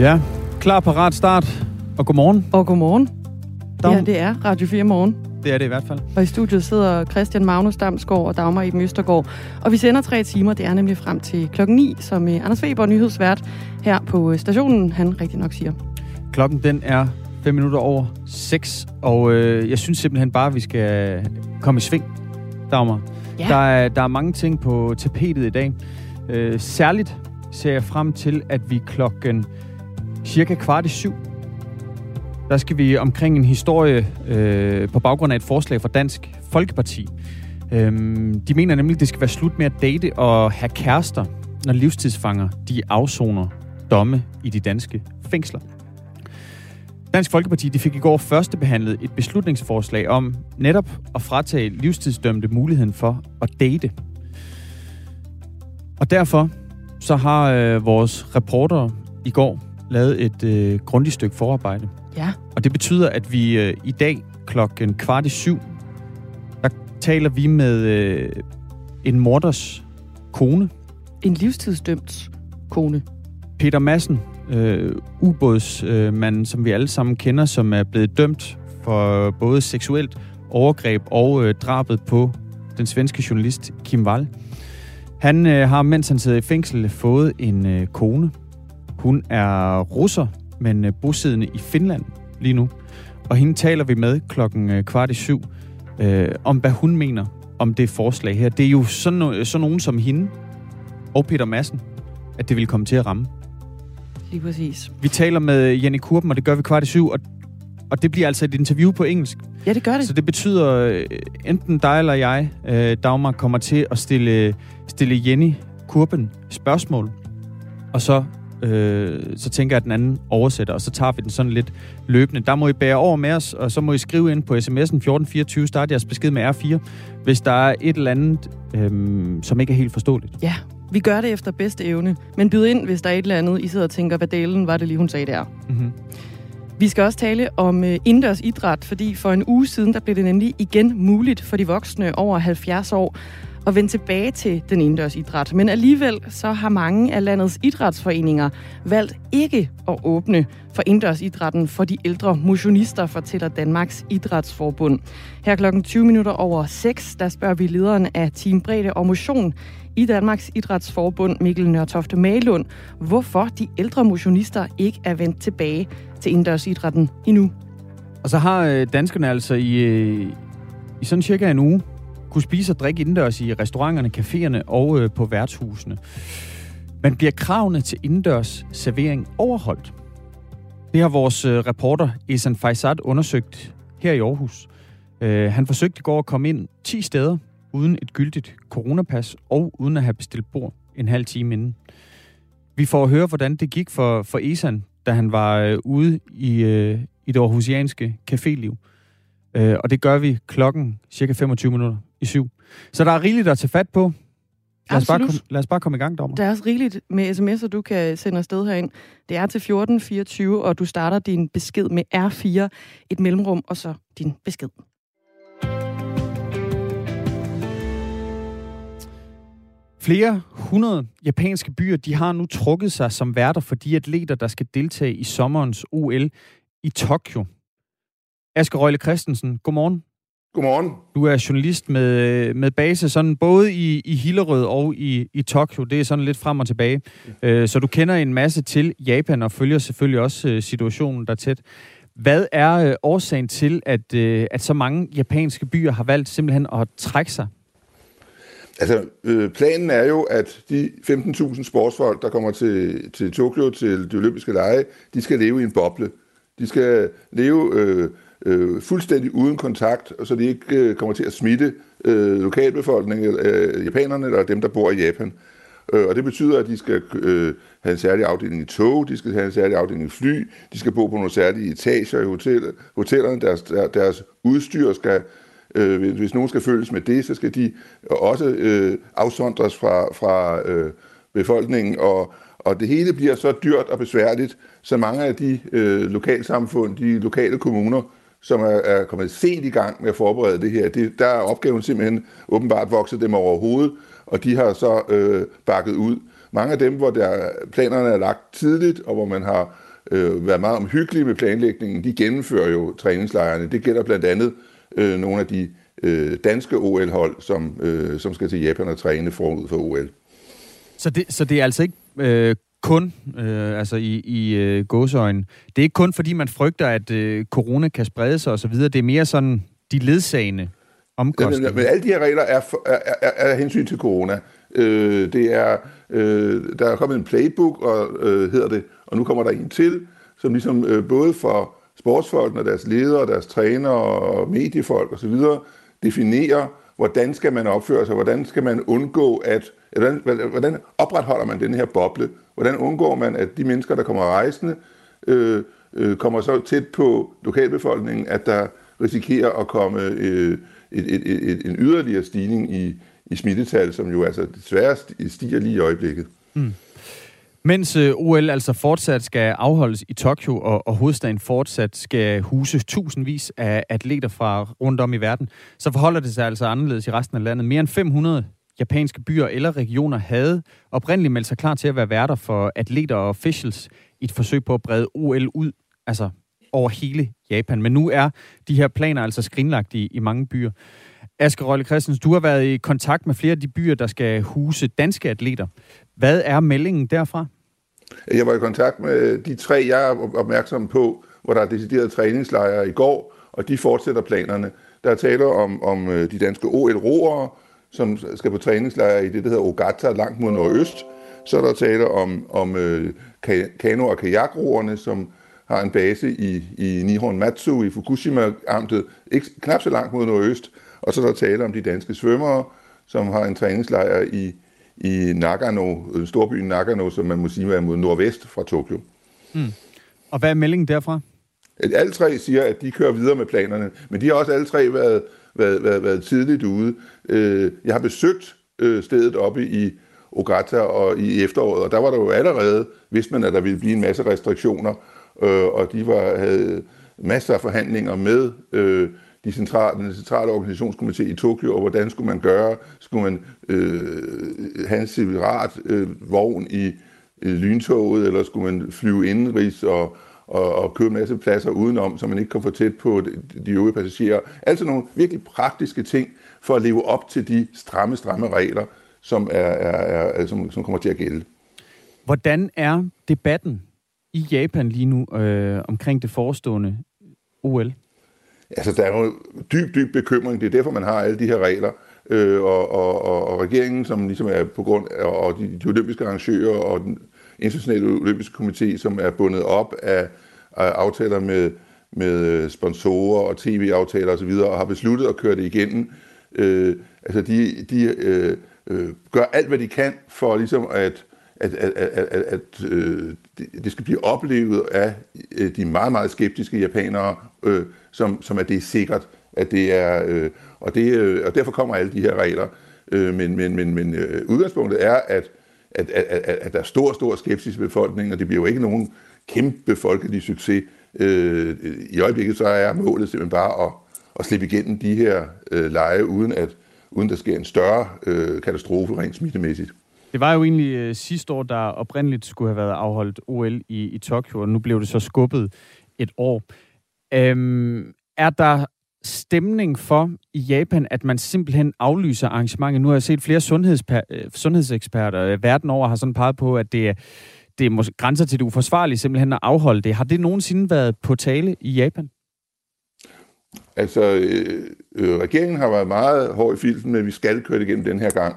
Ja, klar, parat, start. Og godmorgen. Og godmorgen. Dag. Ja, det er Radio 4 Morgen. Det er det i hvert fald. Og i studiet sidder Christian Magnus Damsgaard og Dagmar i Østergaard. Og vi sender tre timer, det er nemlig frem til klokken 9, som øh, Anders Weber, nyhedsvært her på øh, stationen, han rigtig nok siger. Klokken den er 5 minutter over 6, og øh, jeg synes simpelthen bare, at vi skal komme i sving, Dagmar. Ja. Der, er, der er mange ting på tapetet i dag. Øh, særligt ser jeg frem til, at vi klokken cirka kvart i syv, der skal vi omkring en historie øh, på baggrund af et forslag fra Dansk Folkeparti. Øhm, de mener nemlig, at det skal være slut med at date og have kærester, når livstidsfanger de afsoner domme i de danske fængsler. Dansk Folkeparti de fik i går første behandlet et beslutningsforslag om netop at fratage livstidsdømte muligheden for at date. Og derfor så har øh, vores reporter i går lavet et øh, grundigt stykke forarbejde. Ja. Og det betyder, at vi øh, i dag klokken kvart i syv, der taler vi med øh, en morders kone, En livstidsdømt kone. Peter Madsen, øh, ubådsmanden, øh, som vi alle sammen kender, som er blevet dømt for både seksuelt overgreb og øh, drabet på den svenske journalist Kim Wall. Han øh, har, mens han sidder i fængsel, fået en øh, kone. Hun er russer, men øh, bosiddende i Finland lige nu. Og hende taler vi med klokken øh, kvart i syv, øh, om hvad hun mener om det forslag her. Det er jo sådan, sådan nogen som hende og Peter Madsen, at det vil komme til at ramme. Lige præcis. Vi taler med Jenny Kurben, og det gør vi kvart i syv, og, og det bliver altså et interview på engelsk. Ja, det gør det. Så det betyder, øh, enten dig eller jeg, øh, Dagmar, kommer til at stille, stille Jenny Kurben spørgsmål, og så, øh, så tænker jeg, at den anden oversætter, og så tager vi den sådan lidt løbende. Der må I bære over med os, og så må I skrive ind på sms'en 1424, start jeres besked med R4, hvis der er et eller andet, øh, som ikke er helt forståeligt. Ja, vi gør det efter bedste evne. Men byd ind, hvis der er et eller andet, I sidder og tænker, hvad delen var det lige, hun sagde der. Mm-hmm. Vi skal også tale om øh, indendørs idræt, fordi for en uge siden, der blev det nemlig igen muligt for de voksne over 70 år at vende tilbage til den indendørs idræt. Men alligevel så har mange af landets idrætsforeninger valgt ikke at åbne for indendørsidrætten for de ældre motionister, fortæller Danmarks Idrætsforbund. Her klokken 20 minutter over 6, der spørger vi lederen af Team Bredde og Motion i Danmarks Idrætsforbund, Mikkel Nørtofte Malund, hvorfor de ældre motionister ikke er vendt tilbage til indendørsidrætten endnu. Og så har øh, danskerne altså i, øh, i sådan cirka en uge kunne spise og drikke indendørs i restauranterne, caféerne og øh, på værtshusene. Men bliver kravene til indendørs servering overholdt? Det har vores øh, reporter Esan Faisad undersøgt her i Aarhus. Øh, han forsøgte i går at komme ind 10 steder uden et gyldigt coronapas og uden at have bestilt bord en halv time inden. Vi får at høre, hvordan det gik for, for Esan, da han var øh, ude i, øh, i det aarhusianske caféliv. Øh, og det gør vi klokken cirka 25 minutter i syv. Så der er rigeligt at tage fat på. Lad os, bare Absolut. kom, lad os bare komme i gang, dommer. Der er også rigeligt med sms'er, du kan sende afsted herind. Det er til 1424, og du starter din besked med R4, et mellemrum, og så din besked. Flere hundrede japanske byer de har nu trukket sig som værter for de atleter, der skal deltage i sommerens OL i Tokyo. Asger Røgle Christensen, godmorgen. Godmorgen. Du er journalist med, med base sådan både i, i Hillerød og i, i Tokyo. Det er sådan lidt frem og tilbage. Øh, så du kender en masse til Japan og følger selvfølgelig også øh, situationen der tæt. Hvad er øh, årsagen til, at, øh, at så mange japanske byer har valgt simpelthen at trække sig? Altså, øh, planen er jo, at de 15.000 sportsfolk, der kommer til, til Tokyo, til de olympiske lege, de skal leve i en boble. De skal leve øh, øh, fuldstændig uden kontakt, så de ikke øh, kommer til at smitte øh, lokalbefolkningen, øh, japanerne eller dem, der bor i Japan. Øh, og det betyder, at de skal øh, have en særlig afdeling i tog, de skal have en særlig afdeling i fly, de skal bo på nogle særlige etager i hotel, hotellerne, deres, der, deres udstyr skal Øh, hvis, hvis nogen skal følges med det, så skal de også øh, afsondres fra, fra øh, befolkningen, og, og det hele bliver så dyrt og besværligt, så mange af de øh, lokalsamfund, de lokale kommuner, som er, er kommet sent i gang med at forberede det her, det, der er opgaven simpelthen åbenbart vokset dem over hovedet, og de har så øh, bakket ud. mange af dem, hvor der, planerne er lagt tidligt, og hvor man har øh, været meget omhyggelige med planlægningen, de gennemfører jo træningslejrene. Det gælder blandt andet øh, nogle af de øh, danske OL-hold, som, øh, som skal til Japan og træne forud for OL. Så det, så det er altså ikke øh, kun, øh, altså i, i øh, gåsøjne, det er ikke kun fordi man frygter, at øh, corona kan sprede sig osv., det er mere sådan de ledsagende omkostninger. Men, men alle de her regler er, for, er, er, er hensyn til corona. Øh, det er, øh, der er kommet en playbook, og, øh, hedder det, og nu kommer der en til, som ligesom øh, både for sportsfolkene og deres ledere, deres trænere og mediefolk osv. definerer, hvordan skal man opføre sig, hvordan skal man undgå at, hvordan, hvordan opretholder man den her boble, hvordan undgår man, at de mennesker, der kommer rejsende, øh, øh, kommer så tæt på lokalbefolkningen, at der risikerer at komme øh, et, et, et, et, en yderligere stigning i, i smittetal, som jo altså desværre stiger lige i øjeblikket. Mm. Mens øh, OL altså fortsat skal afholdes i Tokyo, og, og hovedstaden fortsat skal huse tusindvis af atleter fra rundt om i verden, så forholder det sig altså anderledes i resten af landet. Mere end 500 japanske byer eller regioner havde oprindeligt meldt sig klar til at være værter for atleter og officials i et forsøg på at brede OL ud, altså over hele Japan. Men nu er de her planer altså skrinlagt i, i mange byer. Asger Rølle Christensen, du har været i kontakt med flere af de byer, der skal huse danske atleter. Hvad er meldingen derfra? Jeg var i kontakt med de tre, jeg er opmærksom på, hvor der er decideret træningslejre i går, og de fortsætter planerne. Der taler om, om øh, de danske OL-roere, som skal på træningslejre i det, der hedder Ogata, langt mod nordøst. Så er der taler om, om øh, kano- og kajakroerne, som har en base i, i Nihon Matsu i Fukushima-amtet, ikke knap så langt mod nordøst. Og så er der tale om de danske svømmere, som har en træningslejr i, i Nagano, storbyen Nagano, som man må sige er mod nordvest fra Tokyo. Mm. Og hvad er meldingen derfra? At alle tre siger, at de kører videre med planerne, men de har også alle tre været, været, været, været tidligt ude. Øh, jeg har besøgt øh, stedet oppe i Ogata og i efteråret, og der var der jo allerede, vidste man, at der ville blive en masse restriktioner, øh, og de var, havde masser af forhandlinger med øh, de centrale, den centrale organisationskomité i Tokyo, og hvordan skulle man gøre? Skulle man øh, have en separat øh, vogn i øh, lyntoget, eller skulle man flyve indenrigs og, og, og købe en masse pladser udenom, så man ikke kan få tæt på de, de øvrige passagerer? Altså nogle virkelig praktiske ting for at leve op til de stramme, stramme regler, som, er, er, er, som, som kommer til at gælde. Hvordan er debatten i Japan lige nu øh, omkring det forestående OL? Altså, der er jo dyb, dyb bekymring. Det er derfor, man har alle de her regler. Øh, og, og, og, og regeringen, som ligesom er på grund af og de, de olympiske arrangører og den internationale olympiske komité, som er bundet op af, af aftaler med, med øh, sponsorer og tv-aftaler osv., og har besluttet at køre det igennem. Øh, altså, de, de øh, øh, gør alt, hvad de kan for ligesom at at, at, at, at, at øh, det skal blive oplevet af øh, de meget, meget skeptiske japanere, øh, som, som at det er sikkert, at det er, øh, og, det, øh, og derfor kommer alle de her regler. Øh, men men, men, men øh, udgangspunktet er, at, at, at, at, at der er stor, stor skepsis i befolkningen, og det bliver jo ikke nogen kæmpe folkelig succes. Øh, I øjeblikket så er målet simpelthen bare at, at slippe igennem de her øh, lege, uden at uden der sker en større øh, katastrofe rent smittemæssigt. Det var jo egentlig øh, sidste år, der oprindeligt skulle have været afholdt OL i, i Tokyo, og nu blev det så skubbet et år. Øhm, er der stemning for i Japan, at man simpelthen aflyser arrangementet? Nu har jeg set flere øh, sundhedseksperter øh, verden over har sådan peget på, at det er, det er måske grænser til det uforsvarlige simpelthen at afholde det. Har det nogensinde været på tale i Japan? Altså, øh, øh, regeringen har været meget hård i filten, men vi skal køre det igennem den her gang.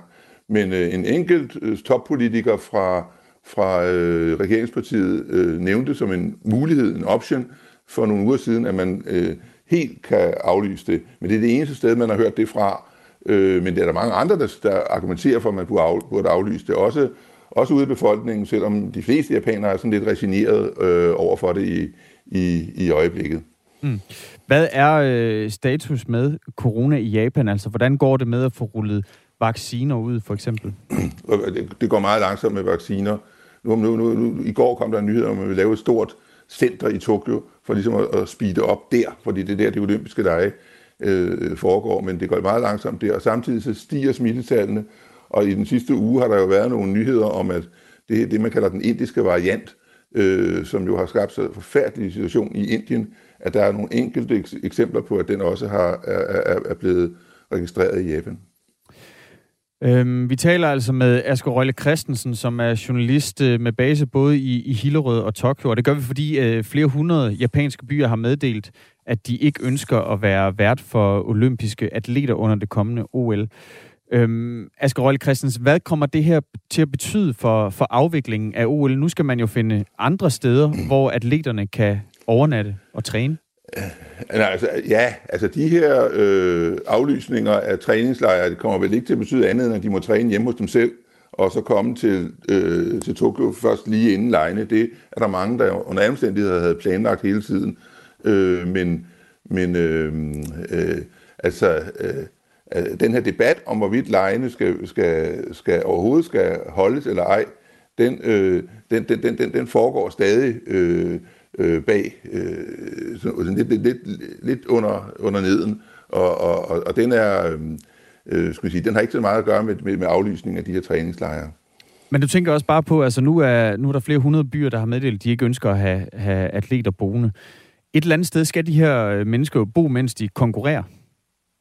Men øh, en enkelt øh, toppolitiker fra, fra øh, regeringspartiet øh, nævnte som en mulighed, en option, for nogle uger siden, at man øh, helt kan aflyse det. Men det er det eneste sted, man har hørt det fra. Øh, men det er der mange andre, der, der argumenterer for, at man burde, af, burde aflyse det. Også, også ude i befolkningen, selvom de fleste japanere er sådan lidt resigneret øh, over for det i, i, i øjeblikket. Mm. Hvad er øh, status med corona i Japan? Altså, hvordan går det med at få rullet vacciner ud, for eksempel? Det går meget langsomt med vacciner. Nu, nu, nu, nu, I går kom der en nyhed om, at man vil lave et stort center i Tokyo, for ligesom at, at speede op der, fordi det er der, det olympiske lege øh, foregår, men det går meget langsomt der, og samtidig så stiger smittetallene, og i den sidste uge har der jo været nogle nyheder om, at Det det, man kalder den indiske variant, øh, som jo har skabt så forfærdelig situation i Indien, at der er nogle enkelte eksempler på, at den også har, er, er, er blevet registreret i Japan. Øhm, vi taler altså med Asger Røgle Christensen, som er journalist øh, med base både i, i Hillerød og Tokyo. Og det gør vi, fordi øh, flere hundrede japanske byer har meddelt, at de ikke ønsker at være vært for olympiske atleter under det kommende OL. Øhm, Asger Røgle Christensen, hvad kommer det her til at betyde for, for afviklingen af OL? Nu skal man jo finde andre steder, hvor atleterne kan overnatte og træne. Øh, altså, ja, altså de her øh, aflysninger af træningslejre, det kommer vel ikke til at betyde andet, end at de må træne hjemme hos dem selv, og så komme til, øh, til Tokyo først lige inden lejene. Det er der mange, der under omstændigheder havde planlagt hele tiden. Øh, men men øh, øh, altså, øh, øh, den her debat om, hvorvidt lejene skal, skal, skal, overhovedet skal holdes eller ej, den, øh, den, den, den, den, den foregår stadig øh, øh, bag, øh, sådan lidt, lidt, lidt, lidt under, under neden, og, og, og, og den er, øh, skal sige, den har ikke så meget at gøre med, med, med aflysning af de her træningslejre. Men du tænker også bare på, altså nu er, nu er der flere hundrede byer, der har meddelt, at de ikke ønsker at have, have atleter boende. Et eller andet sted skal de her øh, mennesker jo bo, mens de konkurrerer.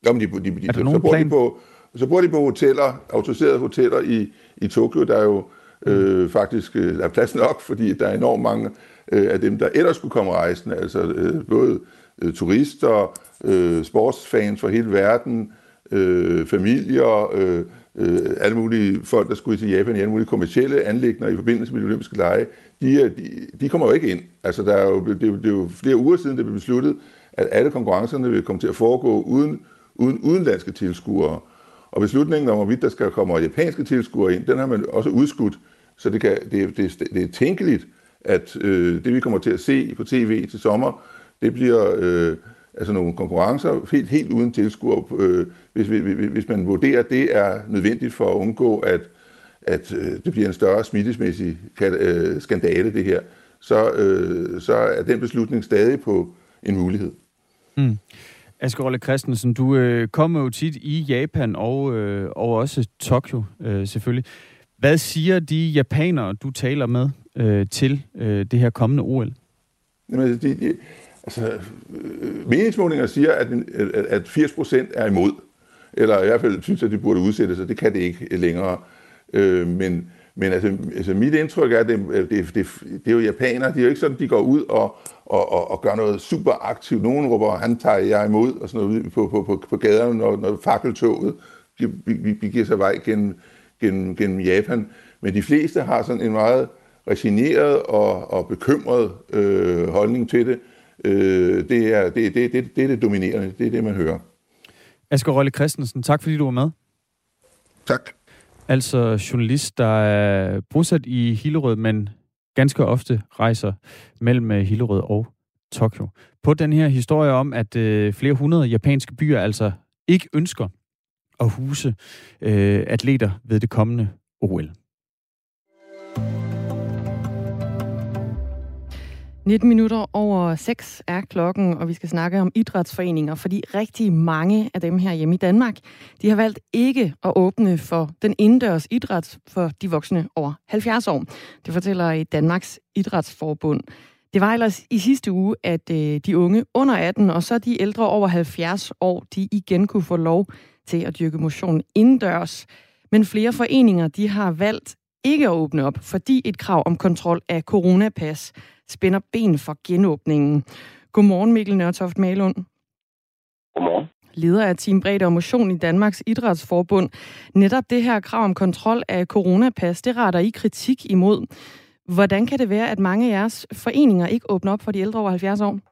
Jamen, de, de, de, så, så, bor de på, så bor de på hoteller, autoriserede hoteller i, i Tokyo, der er jo øh, faktisk øh, der er plads nok, fordi der er enormt mange øh, af dem, der ellers skulle komme rejsende, altså øh, både øh, turister, øh, sportsfans fra hele verden, øh, familier, øh, øh, alle mulige folk, der skulle til Japan i alle mulige kommersielle anlægner i forbindelse med de olympiske lege, de, de, de kommer jo ikke ind. Altså, der er jo, det, er jo, det er jo flere uger siden, det blev besluttet, at alle konkurrencerne vil komme til at foregå uden, uden udenlandske tilskuere. Og beslutningen om, hvorvidt der skal komme japanske tilskuere ind, den har man også udskudt. Så det, kan, det, det, det er tænkeligt, at øh, det vi kommer til at se på tv til sommer, det bliver øh, altså nogle konkurrencer helt, helt uden tilskuer, øh, hvis, hvis man vurderer, at det er nødvendigt for at undgå, at, at øh, det bliver en større smittesmæssig øh, skandale, det her, så, øh, så er den beslutning stadig på en mulighed. Mm. Asger Christensen, du øh, kommer jo tit i Japan og, øh, og også Tokyo øh, selvfølgelig. Hvad siger de japanere, du taler med, øh, til øh, det her kommende OL? Jamen, altså, de, de, altså, øh, meningsmålinger siger, at, at 80 procent er imod. Eller i hvert fald synes, at de burde udsætte sig. det kan det ikke længere. Øh, men men altså, altså mit indtryk er, at det, det, det, det er jo japanere, de er jo ikke sådan, de går ud og, og, og, og gør noget super aktivt. Nogen råber, han tager jeg imod, og sådan noget på, på, på, på gaderne, når, når fakkeltoget giver sig vej gennem, gennem, gennem Japan. Men de fleste har sådan en meget resigneret og, og bekymret øh, holdning til det. Øh, det, er, det, det, det, det er det dominerende. Det er det, man hører. Asger Rølle Christensen, tak fordi du var med. Tak. Altså journalist, der er bosat i Hillerød, men ganske ofte rejser mellem øh, Hillerød og Tokyo. På den her historie om, at øh, flere hundrede japanske byer altså ikke ønsker at huse øh, atleter ved det kommende OL. 19 minutter over 6 er klokken, og vi skal snakke om idrætsforeninger, fordi rigtig mange af dem her hjemme i Danmark, de har valgt ikke at åbne for den indendørs idræt for de voksne over 70 år. Det fortæller i Danmarks Idrætsforbund. Det var ellers i sidste uge, at øh, de unge under 18 og så de ældre over 70 år, de igen kunne få lov til at dyrke motion indendørs. Men flere foreninger, de har valgt ikke at åbne op, fordi et krav om kontrol af coronapas spænder ben for genåbningen. Godmorgen Mikkel Nørtoft Malund. Godmorgen. Leder af Team Bredde og Motion i Danmarks Idrætsforbund. Netop det her krav om kontrol af coronapas, det retter I kritik imod. Hvordan kan det være, at mange af jeres foreninger ikke åbner op for de ældre over 70 år?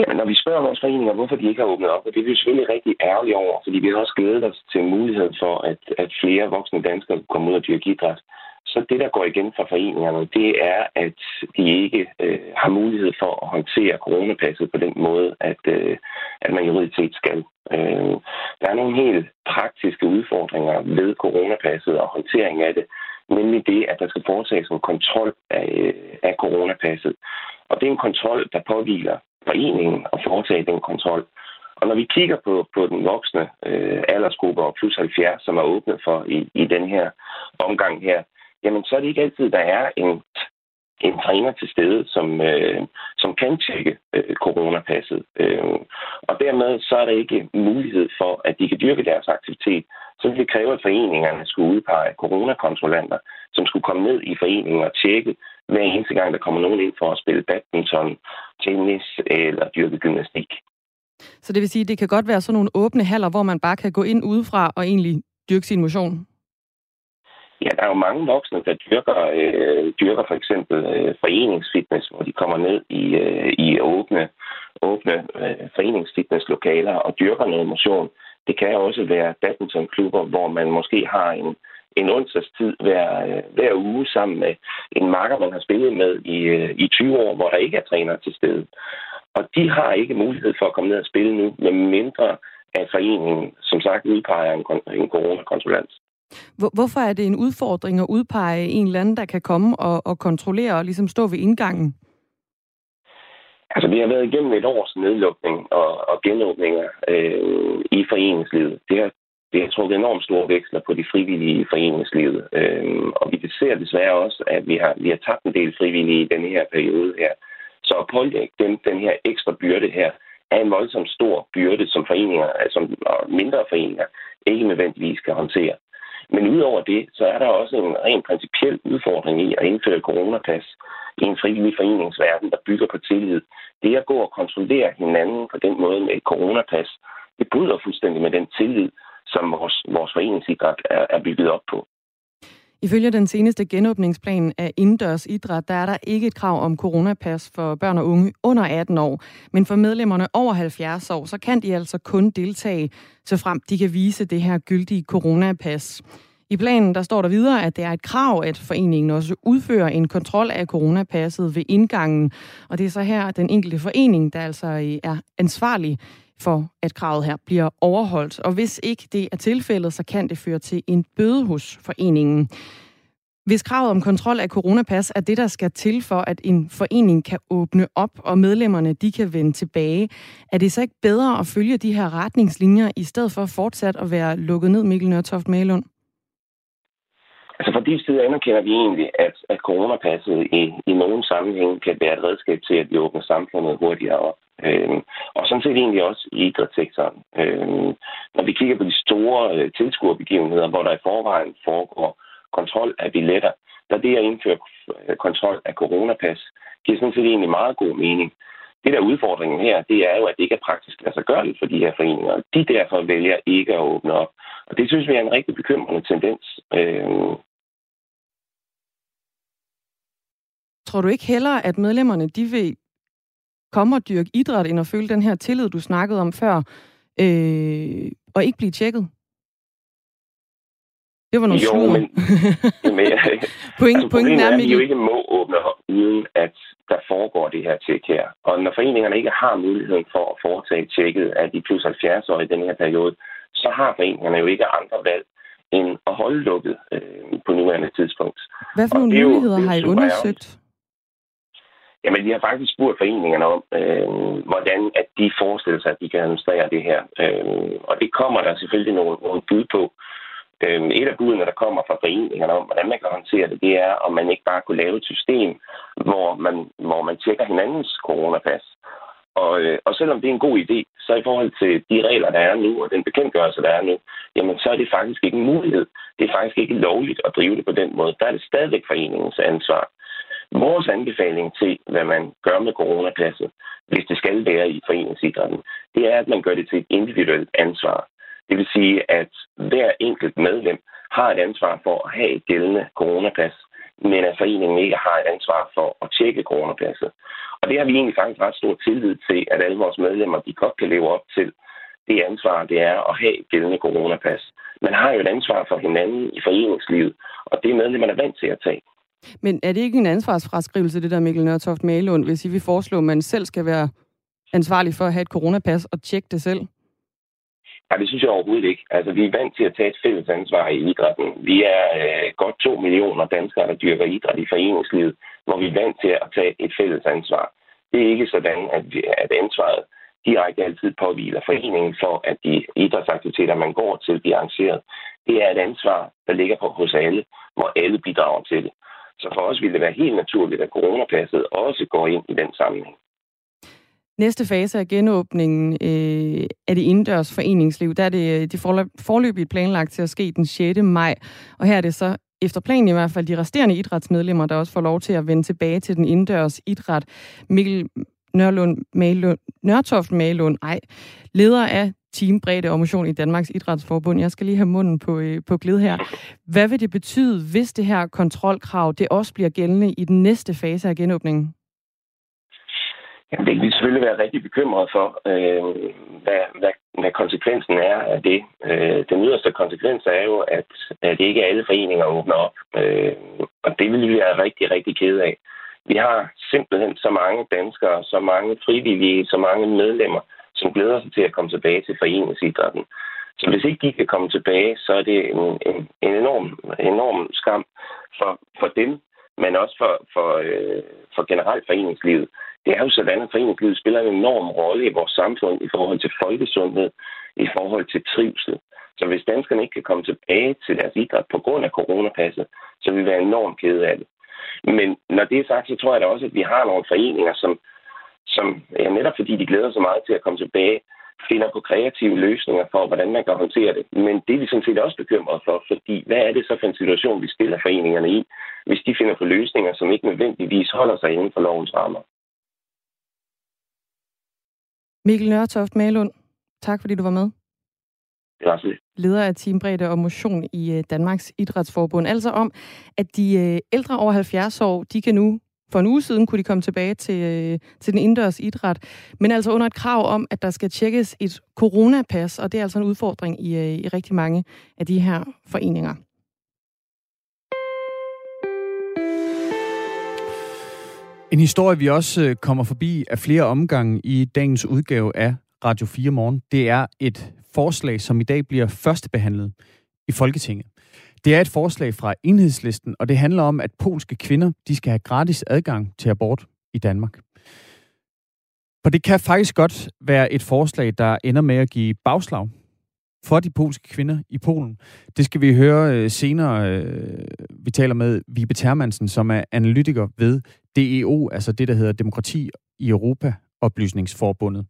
Ja, når vi spørger vores foreninger, hvorfor de ikke har åbnet op, og det er vi selvfølgelig rigtig ærgerlige over, fordi vi har også glædet os til mulighed for, at, at flere voksne danskere kan komme ud og dyrke idræt. Så det, der går igen fra foreningerne, det er, at de ikke øh, har mulighed for at håndtere coronapasset på den måde, at, øh, at man juridisk set skal. Øh, der er nogle helt praktiske udfordringer ved coronapasset og håndtering af det, nemlig det, at der skal foretages en kontrol af, øh, af coronapasset. Og det er en kontrol, der påviler foreningen at foretage den kontrol. Og når vi kigger på, på den voksne øh, aldersgruppe og plus 70, som er åbnet for i, i den her omgang her, jamen så er det ikke altid, der er en en træner til stede, som, øh, som kan tjekke øh, coronapasset. Øh, og dermed så er der ikke mulighed for, at de kan dyrke deres aktivitet. Så ville det kræve, at foreningerne skulle udpege coronakontrollanter, som skulle komme ned i foreningen og tjekke hver eneste gang, der kommer nogen ind for at spille badminton, tennis eller dyrke gymnastik. Så det vil sige, at det kan godt være sådan nogle åbne haller, hvor man bare kan gå ind udefra og egentlig dyrke sin motion? Ja, der er jo mange voksne, der dyrker, øh, dyrker for eksempel øh, foreningsfitness, hvor de kommer ned i, øh, i åbne, åbne øh, foreningsfitnesslokaler og dyrker noget motion. Det kan også være badmintonklubber, hvor man måske har en, en onsdagstid hver, øh, hver uge sammen med en marker, man har spillet med i, øh, i 20 år, hvor der ikke er træner til stede. Og de har ikke mulighed for at komme ned og spille nu, med mindre at foreningen, som sagt, udpeger en, en coronakonsulent. Hvorfor er det en udfordring at udpege en eller anden, der kan komme og, og kontrollere og ligesom stå ved indgangen? Altså, vi har været igennem et års nedlukning og, og genåbninger øh, i foreningslivet. Det har, det har trukket enormt store veksler på de frivillige i foreningslivet. Øh, og vi ser desværre også, at vi har, vi har tabt en del frivillige i denne her periode her. Så at pålægge dem den her ekstra byrde her, er en voldsomt stor byrde, som foreninger, altså mindre foreninger, ikke nødvendigvis kan håndtere. Men udover det, så er der også en rent principiel udfordring i at indføre coronapas i en frivillig foreningsverden, der bygger på tillid. Det at gå og kontrollere hinanden på den måde med et coronapas, det bryder fuldstændig med den tillid, som vores, vores foreningsidræt er, er bygget op på. Ifølge den seneste genåbningsplan af indendørs idræt, der er der ikke et krav om coronapas for børn og unge under 18 år. Men for medlemmerne over 70 år, så kan de altså kun deltage, så frem de kan vise det her gyldige coronapas. I planen der står der videre, at det er et krav, at foreningen også udfører en kontrol af coronapasset ved indgangen. Og det er så her den enkelte forening, der altså er ansvarlig for, at kravet her bliver overholdt. Og hvis ikke det er tilfældet, så kan det føre til en bøde hos foreningen. Hvis kravet om kontrol af coronapas er det, der skal til for, at en forening kan åbne op, og medlemmerne de kan vende tilbage, er det så ikke bedre at følge de her retningslinjer, i stedet for fortsat at være lukket ned, Mikkel Nørtoft Malund? Altså fra din side anerkender vi egentlig, at, at coronapasset i, i nogen sammenhæng kan være et redskab til, at vi åbner samfundet hurtigere op. Øhm, og sådan set egentlig også i idrætssektoren. Øhm, når vi kigger på de store øh, tilskuerbegivenheder, hvor der i forvejen foregår kontrol af billetter, der det at indføre øh, kontrol af coronapas, giver sådan set egentlig meget god mening. Det der udfordringen her, det er jo, at det ikke er praktisk lade sig gøre for de her foreninger. De derfor vælger ikke at åbne op. Og det synes vi er en rigtig bekymrende tendens. Øhm, Tror du ikke heller, at medlemmerne de vil komme og dyrke idræt, end at føle den her tillid, du snakkede om før, øh, og ikke blive tjekket? Det var nogle jo, men, men point, altså, pointen er, at vi jo ikke må åbne op, uden at der foregår det her tjek her. Og når foreningerne ikke har muligheden for at foretage tjekket af de plus 70 år i den her periode, så har foreningerne jo ikke andre valg end at holde lukket øh, på nuværende tidspunkt. Hvad for nogle muligheder har I undersøgt? Ærligt. Jamen, vi har faktisk spurgt foreningerne om, øh, hvordan at de forestiller sig, at de kan administrere det her. Øh, og det kommer der selvfølgelig nogle, nogle bud på. Øh, et af budene, der kommer fra foreningerne om, hvordan man kan håndtere det, det er, om man ikke bare kunne lave et system, hvor man, hvor man tjekker hinandens coronapas. Og, øh, og selvom det er en god idé, så i forhold til de regler, der er nu, og den bekendtgørelse, der er nu, jamen så er det faktisk ikke en mulighed. Det er faktisk ikke lovligt at drive det på den måde. Der er det stadigvæk foreningens ansvar. Vores anbefaling til, hvad man gør med coronapasset, hvis det skal være i foreningsidrætten, det er, at man gør det til et individuelt ansvar. Det vil sige, at hver enkelt medlem har et ansvar for at have et gældende coronapas, men at foreningen ikke har et ansvar for at tjekke coronapasset. Og det har vi egentlig faktisk ret stor tillid til, at alle vores medlemmer de godt kan leve op til det ansvar, det er at have et gældende coronapas. Man har jo et ansvar for hinanden i foreningslivet, og det er medlemmerne vant til at tage. Men er det ikke en ansvarsfraskrivelse, det der Mikkel Nørtoft Malund, hvis I vil foreslå, at man selv skal være ansvarlig for at have et coronapas og tjekke det selv? Nej, det synes jeg overhovedet ikke. Altså, vi er vant til at tage et fælles ansvar i idrætten. Vi er øh, godt to millioner danskere, der dyrker idræt i foreningslivet, hvor vi er vant til at tage et fælles ansvar. Det er ikke sådan, at, vi, at ansvaret direkte altid påviler foreningen for, at de idrætsaktiviteter, man går til, bliver arrangeret. Det er et ansvar, der ligger på hos alle, hvor alle bidrager til det. Så for os ville det være helt naturligt, at coronapasset også går ind i den sammenhæng. Næste fase af genåbningen øh, af det indendørs foreningsliv, der er det øh, de forløbigt planlagt til at ske den 6. maj. Og her er det så efter planen i hvert fald de resterende idrætsmedlemmer, der også får lov til at vende tilbage til den indendørs idræt. Mikkel Nørlund Malund, Nørtoft Malund, ej, leder af Team Bredde og Motion i Danmarks Idrætsforbund. Jeg skal lige have munden på, øh, på glid her. Hvad vil det betyde, hvis det her kontrolkrav det også bliver gældende i den næste fase af genåbningen? Jamen, det kan vi selvfølgelig være rigtig bekymret for, øh, hvad, hvad, hvad konsekvensen er af det. Øh, den yderste konsekvens er jo, at, at ikke alle foreninger åbner op. Øh, og det vil vi være rigtig, rigtig ked af. Vi har simpelthen så mange danskere, så mange frivillige, så mange medlemmer, som glæder sig til at komme tilbage til foreningsidrætten. Så hvis ikke de kan komme tilbage, så er det en, en, en enorm, enorm skam for, for dem, men også for, for, øh, for generelt foreningslivet. Det er jo sådan, at foreningslivet spiller en enorm rolle i vores samfund i forhold til folkesundhed, i forhold til trivsel. Så hvis danskerne ikke kan komme tilbage til deres idræt på grund af coronapasset, så vil vi være enormt kede af det. Men når det er sagt, så tror jeg da også, at vi har nogle foreninger, som, som ja, netop fordi de glæder sig meget til at komme tilbage, finder på kreative løsninger for, hvordan man kan håndtere det. Men det er vi sådan set også bekymret for, fordi hvad er det så for en situation, vi stiller foreningerne i, hvis de finder på løsninger, som ikke nødvendigvis holder sig inden for lovens rammer? Mikkel Nørtoft Malund, tak fordi du var med. Så leder af Teambredde og Motion i øh, Danmarks Idrætsforbund. Altså om, at de øh, ældre over 70 år, de kan nu for en uge siden kunne de komme tilbage til, øh, til den indendørs idræt, men altså under et krav om, at der skal tjekkes et coronapas, og det er altså en udfordring i, i rigtig mange af de her foreninger. En historie, vi også kommer forbi af flere omgange i dagens udgave af Radio 4 Morgen, det er et forslag, som i dag bliver førstebehandlet i Folketinget. Det er et forslag fra enhedslisten, og det handler om, at polske kvinder de skal have gratis adgang til abort i Danmark. For det kan faktisk godt være et forslag, der ender med at give bagslag for de polske kvinder i Polen. Det skal vi høre øh, senere. Øh, vi taler med Vibe Termansen, som er analytiker ved DEO, altså det, der hedder Demokrati i Europa Oplysningsforbundet.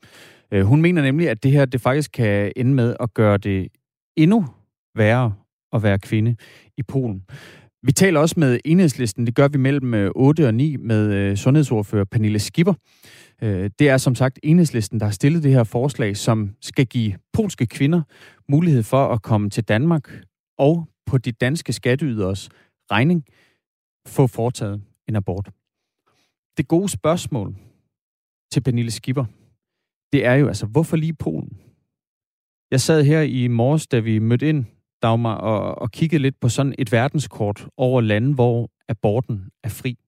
Øh, hun mener nemlig, at det her det faktisk kan ende med at gøre det endnu værre at være kvinde i Polen. Vi taler også med enhedslisten, det gør vi mellem øh, 8 og 9 med øh, sundhedsordfører Pernille Skipper. Det er som sagt enhedslisten, der har stillet det her forslag, som skal give polske kvinder mulighed for at komme til Danmark og på de danske skatteyderes regning få foretaget en abort. Det gode spørgsmål til Pernille Skipper, det er jo altså, hvorfor lige Polen? Jeg sad her i morges, da vi mødte ind, Dagmar, og, og kiggede lidt på sådan et verdenskort over lande, hvor aborten er fri.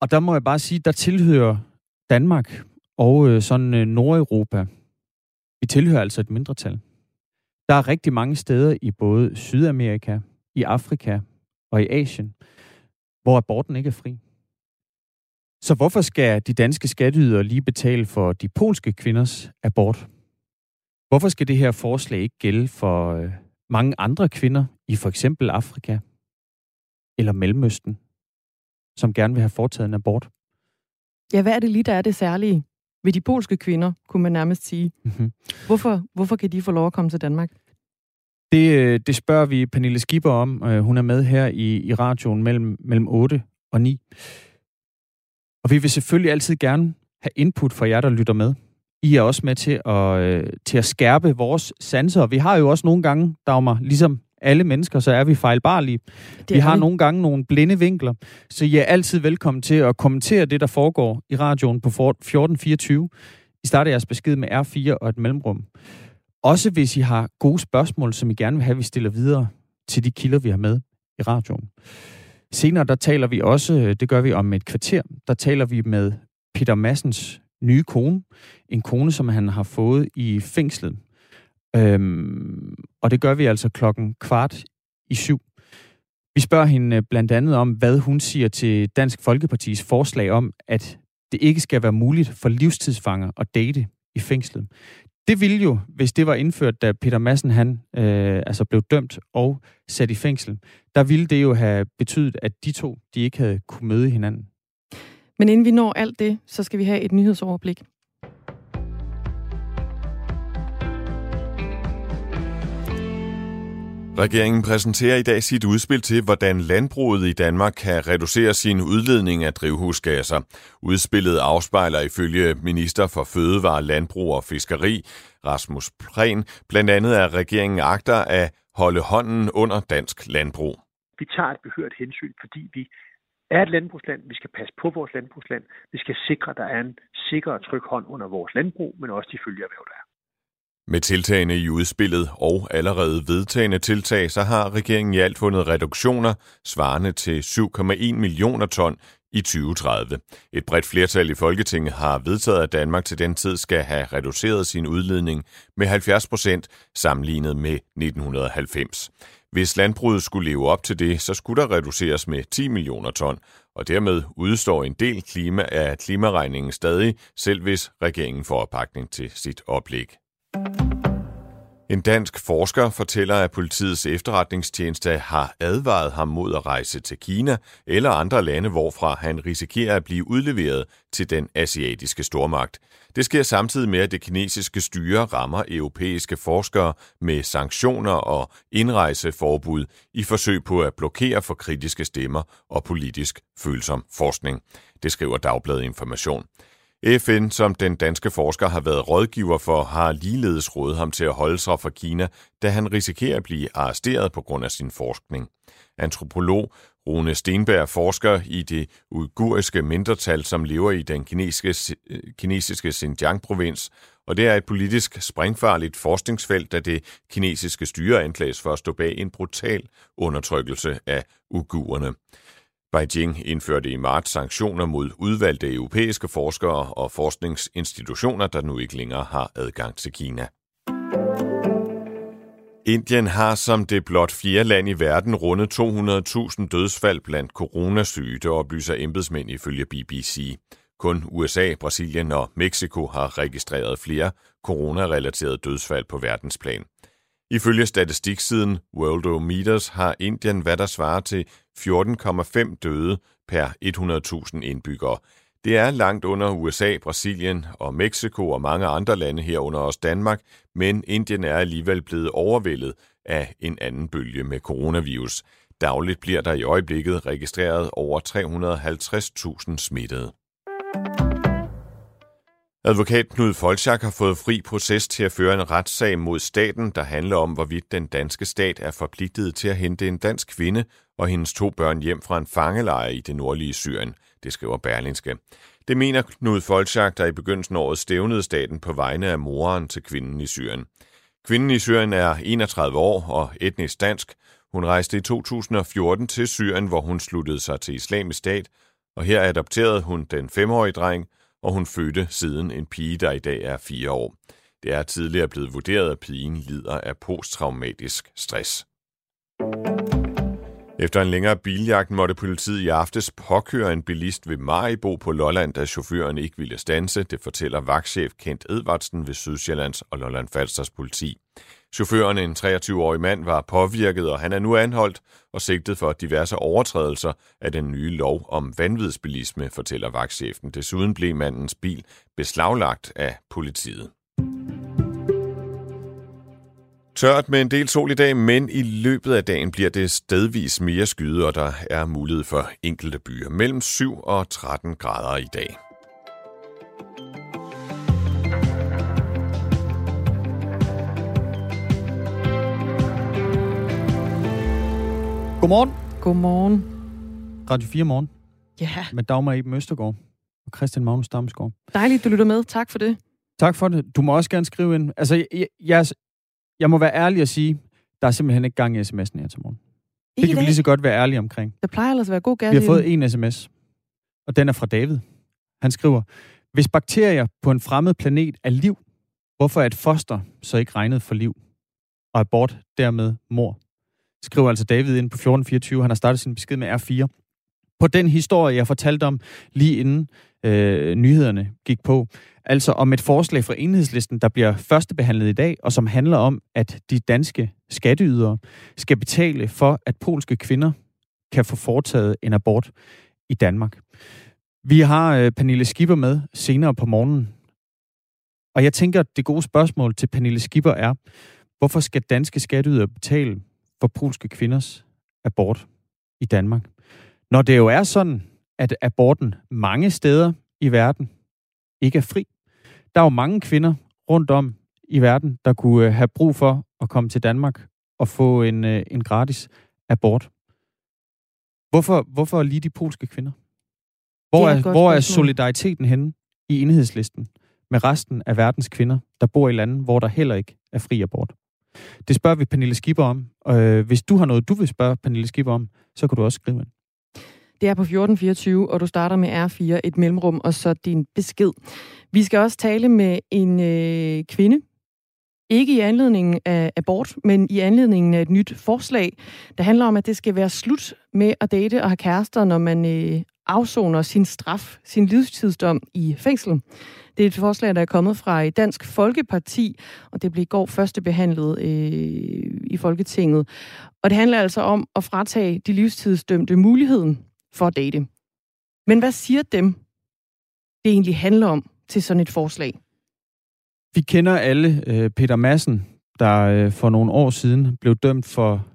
Og der må jeg bare sige, der tilhører Danmark og øh, sådan øh, Nordeuropa, vi tilhører altså et mindretal. Der er rigtig mange steder i både Sydamerika, i Afrika og i Asien, hvor aborten ikke er fri. Så hvorfor skal de danske skatteydere lige betale for de polske kvinders abort? Hvorfor skal det her forslag ikke gælde for øh, mange andre kvinder i for eksempel Afrika eller Mellemøsten, som gerne vil have foretaget en abort? Ja, hvad er det lige, der er det særlige ved de polske kvinder, kunne man nærmest sige? Mm-hmm. Hvorfor, hvorfor kan de få lov at komme til Danmark? Det, øh, det spørger vi Pernille Skipper om. Øh, hun er med her i, i radioen mellem, mellem 8 og 9. Og vi vil selvfølgelig altid gerne have input fra jer, der lytter med. I er også med til at, øh, til at skærpe vores sanser. Vi har jo også nogle gange, Dagmar, ligesom alle mennesker, så er vi fejlbarlige. vi har nogle gange nogle blinde vinkler, så I er altid velkommen til at kommentere det, der foregår i radioen på 1424. I starter jeres besked med R4 og et mellemrum. Også hvis I har gode spørgsmål, som I gerne vil have, vi stiller videre til de kilder, vi har med i radioen. Senere, der taler vi også, øh, det gør vi om et kvarter, der taler vi med Peter Massens nye kone. En kone, som han har fået i fængslet. Øhm, og det gør vi altså klokken kvart i syv. Vi spørger hende øh, blandt andet om, hvad hun siger til Dansk Folkepartis forslag om, at det ikke skal være muligt for livstidsfanger at date i fængslet. Det ville jo, hvis det var indført, da Peter Madsen han, øh, altså blev dømt og sat i fængsel, der ville det jo have betydet, at de to de ikke havde kunne møde hinanden. Men inden vi når alt det, så skal vi have et nyhedsoverblik. Regeringen præsenterer i dag sit udspil til, hvordan landbruget i Danmark kan reducere sin udledning af drivhusgasser. Udspillet afspejler ifølge minister for Fødevare, Landbrug og Fiskeri, Rasmus Prehn, blandt andet at regeringen agter at holde hånden under dansk landbrug. Vi tager et behørt hensyn, fordi vi er et landbrugsland. Vi skal passe på vores landbrugsland. Vi skal sikre, at der er en sikker og tryg hånd under vores landbrug, men også de følgeerhverv, der er. Med tiltagene i udspillet og allerede vedtagende tiltag, så har regeringen i alt fundet reduktioner svarende til 7,1 millioner ton i 2030. Et bredt flertal i Folketinget har vedtaget, at Danmark til den tid skal have reduceret sin udledning med 70 procent sammenlignet med 1990. Hvis landbruget skulle leve op til det, så skulle der reduceres med 10 millioner ton, og dermed udstår en del klima af klimaregningen stadig, selv hvis regeringen får opbakning til sit oplæg. En dansk forsker fortæller, at politiets efterretningstjeneste har advaret ham mod at rejse til Kina eller andre lande, hvorfra han risikerer at blive udleveret til den asiatiske stormagt. Det sker samtidig med, at det kinesiske styre rammer europæiske forskere med sanktioner og indrejseforbud i forsøg på at blokere for kritiske stemmer og politisk følsom forskning. Det skriver Dagbladet Information. FN, som den danske forsker har været rådgiver for, har ligeledes rådet ham til at holde sig fra Kina, da han risikerer at blive arresteret på grund af sin forskning. Antropolog Rune Stenberg forsker i det uiguriske mindretal, som lever i den kinesiske, kinesiske Xinjiang-provins, og det er et politisk springfarligt forskningsfelt, da det kinesiske styre anklages for at stå bag en brutal undertrykkelse af uigurerne. Beijing indførte i marts sanktioner mod udvalgte europæiske forskere og forskningsinstitutioner, der nu ikke længere har adgang til Kina. Indien har som det blot fjerde land i verden rundet 200.000 dødsfald blandt coronasyge, det oplyser embedsmænd ifølge BBC. Kun USA, Brasilien og Mexico har registreret flere coronarelaterede dødsfald på verdensplan. Ifølge statistiksiden Worldometers har Indien, hvad der svarer til 14,5 døde per 100.000 indbyggere. Det er langt under USA, Brasilien og Mexico og mange andre lande herunder også Danmark, men Indien er alligevel blevet overvældet af en anden bølge med coronavirus. Dagligt bliver der i øjeblikket registreret over 350.000 smittede. Advokat Knud Folchak har fået fri proces til at føre en retssag mod staten, der handler om, hvorvidt den danske stat er forpligtet til at hente en dansk kvinde og hendes to børn hjem fra en fangelejr i det nordlige Syrien. Det skriver Berlingske. Det mener Knud Folchak, der i begyndelsen af året stævnede staten på vegne af moren til kvinden i Syrien. Kvinden i Syrien er 31 år og etnisk dansk. Hun rejste i 2014 til Syrien, hvor hun sluttede sig til islamisk stat, og her adopterede hun den femårige dreng, og hun fødte siden en pige, der i dag er fire år. Det er tidligere blevet vurderet, at pigen lider af posttraumatisk stress. Efter en længere biljagt måtte politiet i aftes påkøre en bilist ved Maribo på Lolland, da chaufføren ikke ville stanse. Det fortæller vagtchef Kent Edvardsen ved Sydsjællands og Lolland Falsters politi. Chaufføren, en 23-årig mand, var påvirket, og han er nu anholdt og sigtet for diverse overtrædelser af den nye lov om vanvidsbilisme, fortæller vagtchefen. Desuden blev mandens bil beslaglagt af politiet. Tørt med en del sol i dag, men i løbet af dagen bliver det stedvis mere skyde, og der er mulighed for enkelte byer mellem 7 og 13 grader i dag. Godmorgen. Godmorgen. Radio 4 morgen. Ja, Med Dagmar Eben Østergaard og Christian Magnus Damsgaard. dejligt, du lytter med. Tak for det. Tak for det. Du må også gerne skrive ind. Altså, jeg, jeg, jeg må være ærlig og sige, der er simpelthen ikke gang i sms'en her til morgen. Det kan vi lige så godt være ærlige omkring. Der plejer ellers at være god gas Vi har fået en sms, og den er fra David. Han skriver, hvis bakterier på en fremmed planet er liv, hvorfor er et foster så ikke regnet for liv? Og abort dermed mor. Skriver altså David ind på 1424. Han har startet sin besked med R4. På den historie, jeg fortalte om lige inden, øh, nyhederne gik på. Altså om et forslag fra enhedslisten, der bliver førstebehandlet i dag, og som handler om, at de danske skatteydere skal betale for, at polske kvinder kan få foretaget en abort i Danmark. Vi har øh, Pernille Skipper med senere på morgenen. Og jeg tænker, at det gode spørgsmål til Pernille Skipper er, hvorfor skal danske skatteydere betale for polske kvinders abort i Danmark? Når det jo er sådan, at aborten mange steder i verden ikke er fri. Der er jo mange kvinder rundt om i verden, der kunne øh, have brug for at komme til Danmark og få en, øh, en gratis abort. Hvorfor, hvorfor lige de polske kvinder? Hvor er, er hvor er solidariteten henne i enhedslisten med resten af verdens kvinder, der bor i lande, hvor der heller ikke er fri abort? Det spørger vi Pernille Skipper om. Øh, hvis du har noget, du vil spørge Pernille Skipper om, så kan du også skrive ind. Det er på 1424, og du starter med R4, et mellemrum, og så din besked. Vi skal også tale med en øh, kvinde, ikke i anledning af abort, men i anledning af et nyt forslag, der handler om, at det skal være slut med at date og have kærester, når man øh, afsoner sin straf, sin livstidsdom i fængsel. Det er et forslag, der er kommet fra Dansk Folkeparti, og det blev i går første behandlet øh, i Folketinget. Og det handler altså om at fratage de livstidsdømte muligheden for at date. Men hvad siger dem, det egentlig handler om til sådan et forslag? Vi kender alle øh, Peter Madsen, der øh, for nogle år siden blev dømt for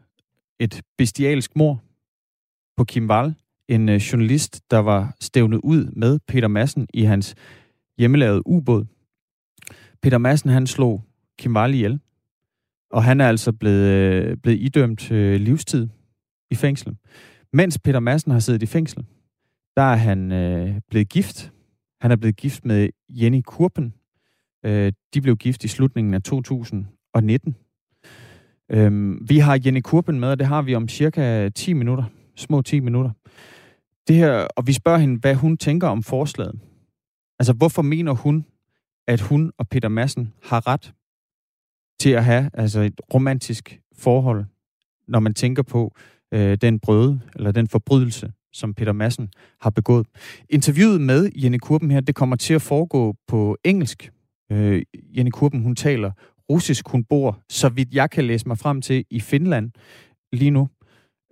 et bestialsk mor på Kim Wall, en øh, journalist, der var stævnet ud med Peter Madsen i hans hjemmelavede ubåd. Peter Madsen, han slog Kim Wall ihjel, og han er altså blevet, øh, blevet idømt øh, livstid i fængsel. Mens Peter Madsen har siddet i fængsel, der er han øh, blevet gift. Han er blevet gift med Jenny Kurpen. Øh, de blev gift i slutningen af 2019. Øh, vi har Jenny Kurpen med, og det har vi om cirka 10 minutter. Små 10 minutter. Det her, og vi spørger hende, hvad hun tænker om forslaget. Altså, hvorfor mener hun, at hun og Peter Madsen har ret til at have altså et romantisk forhold, når man tænker på, øh, den brøde, eller den forbrydelse, som Peter Madsen har begået. Interviewet med Jenny Kurben her, det kommer til at foregå på engelsk. Øh, Jenny Kurben, hun taler russisk. Hun bor, så vidt jeg kan læse mig frem til, i Finland lige nu.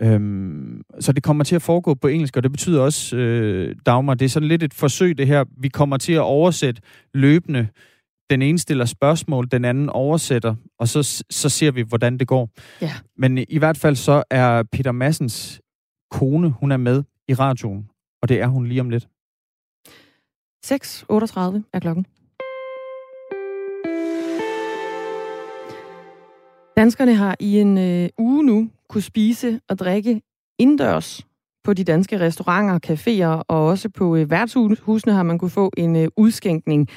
Øhm, så det kommer til at foregå på engelsk, og det betyder også, øh, Dagmar, det er sådan lidt et forsøg det her. Vi kommer til at oversætte løbende den ene stiller spørgsmål, den anden oversætter, og så, så ser vi, hvordan det går. Ja. Men i hvert fald så er Peter Massens kone, hun er med i radioen, og det er hun lige om lidt. 6.38 er klokken. Danskerne har i en øh, uge nu kunne spise og drikke indendørs på de danske restauranter, caféer og også på øh, værtshusene har man kunne få en øh, udskænkning.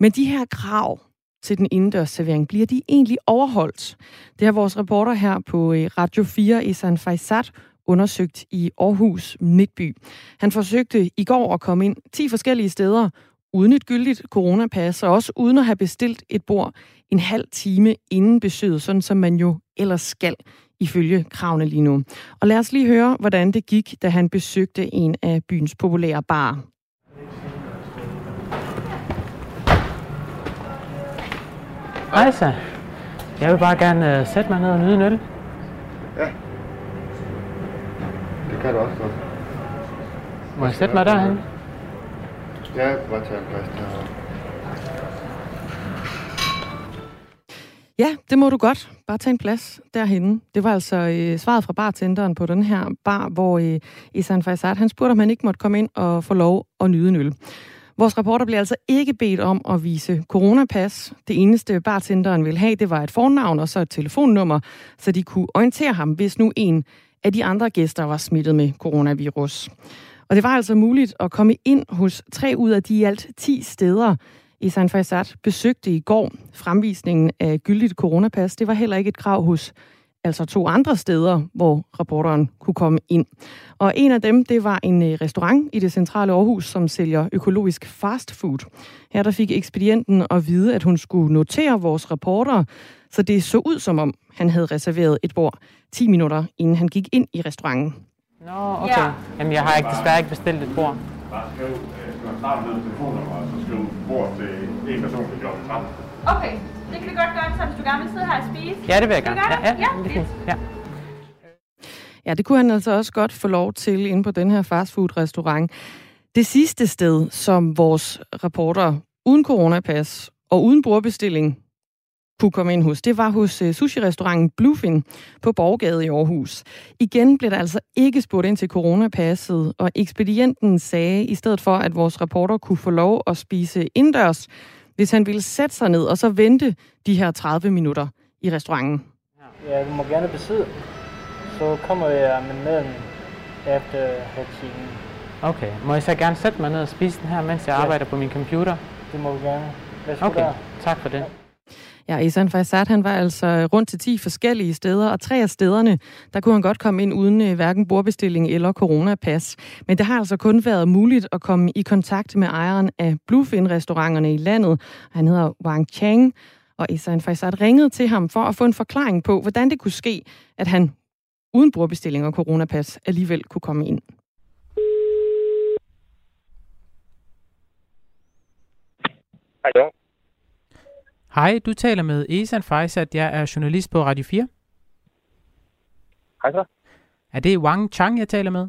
Men de her krav til den indendørs servering, bliver de egentlig overholdt? Det har vores reporter her på øh, Radio 4, Isan Faisat, undersøgt i Aarhus Midtby. Han forsøgte i går at komme ind 10 forskellige steder, uden et gyldigt coronapas, og også uden at have bestilt et bord en halv time inden besøget, sådan som man jo ellers skal ifølge kravene lige nu. Og lad os lige høre, hvordan det gik, da han besøgte en af byens populære barer. Hej så. Jeg vil bare gerne uh, sætte mig ned og nyde en øl. Ja. Det kan du også godt. Må jeg sætte mig derhen? Ja, jeg kan bare tage en plads derovre. Ja, det må du godt. Bare tage en plads derhenne. Det var altså øh, svaret fra bartenderen på den her bar, hvor øh, Isan Faisat, han spurgte, om han ikke måtte komme ind og få lov at nyde en øl. Vores reporter blev altså ikke bedt om at vise coronapas. Det eneste bartenderen ville have, det var et fornavn og så et telefonnummer, så de kunne orientere ham, hvis nu en af de andre gæster var smittet med coronavirus. Og det var altså muligt at komme ind hos tre ud af de alt 10 steder, i San Faisat besøgte i går fremvisningen af gyldigt coronapas. Det var heller ikke et krav hos altså to andre steder, hvor reporteren kunne komme ind. Og en af dem, det var en øh, restaurant i det centrale Aarhus, som sælger økologisk fast food. Her der fik ekspedienten at vide, at hun skulle notere vores reporter, så det så ud som om, han havde reserveret et bord 10 minutter, inden han gik ind i restauranten. Nå, okay. Ja. Jamen, jeg har ikke desværre ikke bestilt et bord. Starte med telefonnummer, og så skrive bord til en person til kl. 13. Okay, det kan vi godt gøre, så hvis du gerne vil sidde her og spise. Ja, det vil jeg gerne. Ja, gøre ja, det? fint. Ja. Ja, det kunne han altså også godt få lov til inde på den her fastfood-restaurant. Det sidste sted, som vores reporter uden coronapas og uden bordbestilling kunne komme ind hos, det var hos uh, sushi-restauranten Bluefin på Borgade i Aarhus. Igen blev der altså ikke spurgt ind til coronapasset, og ekspedienten sagde i stedet for, at vores reporter kunne få lov at spise indendørs, hvis han ville sætte sig ned og så vente de her 30 minutter i restauranten. Ja, du må gerne besidde. Så kommer jeg med maden efter halv time. Okay, må jeg så gerne sætte mig ned og spise den her, mens jeg Ja. arbejder på min computer? Det må du gerne. Værsgo Okay, der. tak for det. Ja, Ja, Isan Faisat, han var altså rundt til 10 forskellige steder, og tre af stederne, der kunne han godt komme ind uden øh, hverken bordbestilling eller coronapas. Men det har altså kun været muligt at komme i kontakt med ejeren af Bluefin-restauranterne i landet. Han hedder Wang Chang, og Isan Faisat ringede til ham for at få en forklaring på, hvordan det kunne ske, at han uden bordbestilling og coronapas alligevel kunne komme ind. Hallo. Hej, du taler med Esan Faisat. Jeg er journalist på Radio 4. Hej så. Er det Wang Chang, jeg taler med?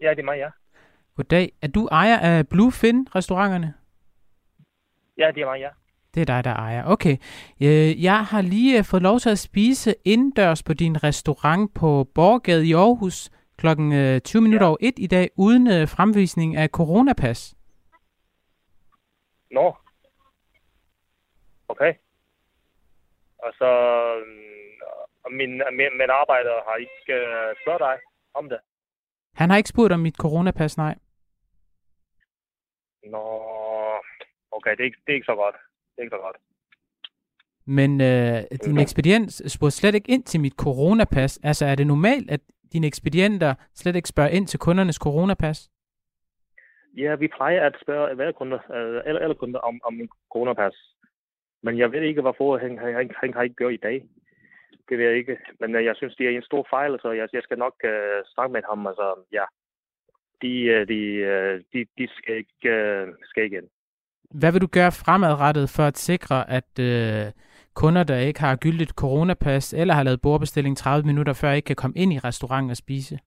Ja, det er mig, ja. Goddag. Er du ejer af Bluefin-restauranterne? Ja, det er mig, ja. Det er dig, der ejer. Okay. Øh, Jeg har lige øh, fået lov til at spise indendørs på din restaurant på Borgade i Aarhus klokken øh, 20 minutter over 1 i dag, uden øh, fremvisning af coronapas. Nå. Okay. Og så... mm, og min, min, min arbejder har ikke uh, spurgt dig om det. Han har ikke spurgt om mit coronapas, nej. Nå, okay, det er, ikke, det er ikke så godt. Det er ikke så godt. Men øh, din ekspedient spurgte slet ikke ind til mit coronapas. Altså, er det normalt, at dine ekspedienter slet ikke spørger ind til kundernes coronapas? Ja, vi plejer at spørge hver kunde, uh, alle, alle kunder om, om coronapas. Men jeg ved ikke, hvorfor han, han, han, han har ikke gjort i dag. Det ved jeg ikke. Men uh, jeg synes, det er en stor fejl, så jeg, jeg skal nok uh, snakke med ham. Altså, ja. De, uh, de, uh, de, de skal ikke uh, skal igen. Hvad vil du gøre fremadrettet for at sikre, at øh, kunder, der ikke har gyldigt coronapas eller har lavet bordbestilling 30 minutter før, ikke kan komme ind i restauranten og spise?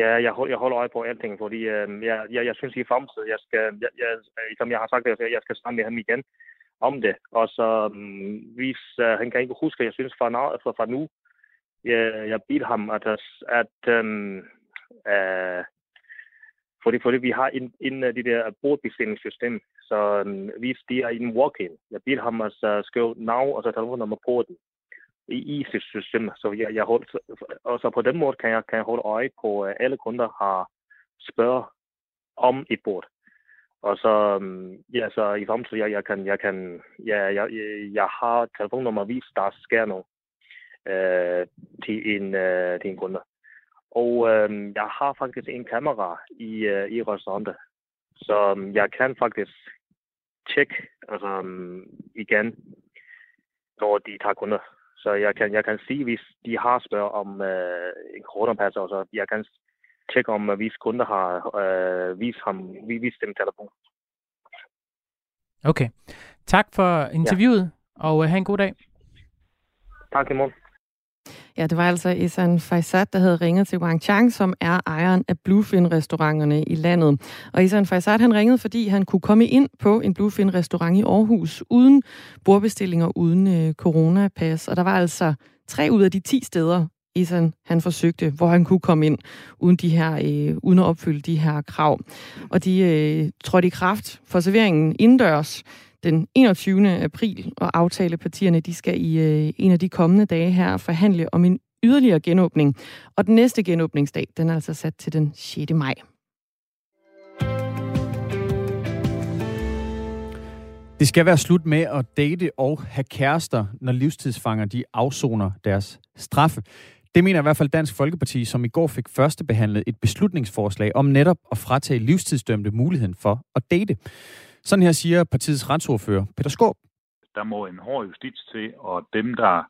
Ja, jeg, hold, jeg holder øje på alting, fordi øh, jeg, jeg, jeg synes i fremtiden, jeg skal, jeg, jeg, øh, som jeg har sagt, jeg, jeg skal snakke med ham igen om det. Og så mm, um, hvis uh, øh, han kan ikke huske, jeg synes fra, nu, fra, fra nu, jeg, jeg beder ham, at, at um, uh, fordi, fordi vi har en, en af de der bordbestillingssystem, så øhm, um, hvis de er i en walk-in, jeg beder ham at uh, skrive navn og så telefonnummer på den i, i sit system. Så jeg, jeg holdt, og så på den måde kan jeg, kan jeg holde øje på, at alle kunder har spørger om et bord. Og så, mm, ja, så i fremtiden, jeg, jeg kan, jeg kan, ja, jeg, jeg, jeg har telefonnummer, hvis der sker noget øh, til, en, øh, til en kunde. Og øh, jeg har faktisk en kamera i, øh, i restauranten, så øh, jeg kan faktisk tjekke altså, øh, igen, når de tager kunder. Så jeg kan, jeg kan sige, hvis de har spørg om øh, en coronapas, og så jeg kan tjekke om, hvis kunder har øh, vist, ham, vist dem telefon. Okay. Tak for interviewet, ja. og øh, have en god dag. Tak i morgen. Ja, det var altså Isan Faisat, der havde ringet til Wang Chang, som er ejeren af Bluefin-restauranterne i landet. Og Isan Faisat, han ringede, fordi han kunne komme ind på en Bluefin-restaurant i Aarhus, uden bordbestillinger, uden øh, coronapas. Og der var altså tre ud af de ti steder, Isan han forsøgte, hvor han kunne komme ind, uden, de her, øh, uden at opfylde de her krav. Og de øh, trådte i kraft for serveringen indendørs den 21. april, og aftalepartierne de skal i øh, en af de kommende dage her forhandle om en yderligere genåbning. Og den næste genåbningsdag, den er altså sat til den 6. maj. Det skal være slut med at date og have kærester, når livstidsfanger de afsoner deres straffe. Det mener i hvert fald Dansk Folkeparti, som i går fik førstebehandlet et beslutningsforslag om netop at fratage livstidsdømte muligheden for at date. Sådan her siger partiets retsordfører Peter Skåb. Der må en hård justits til, og dem, der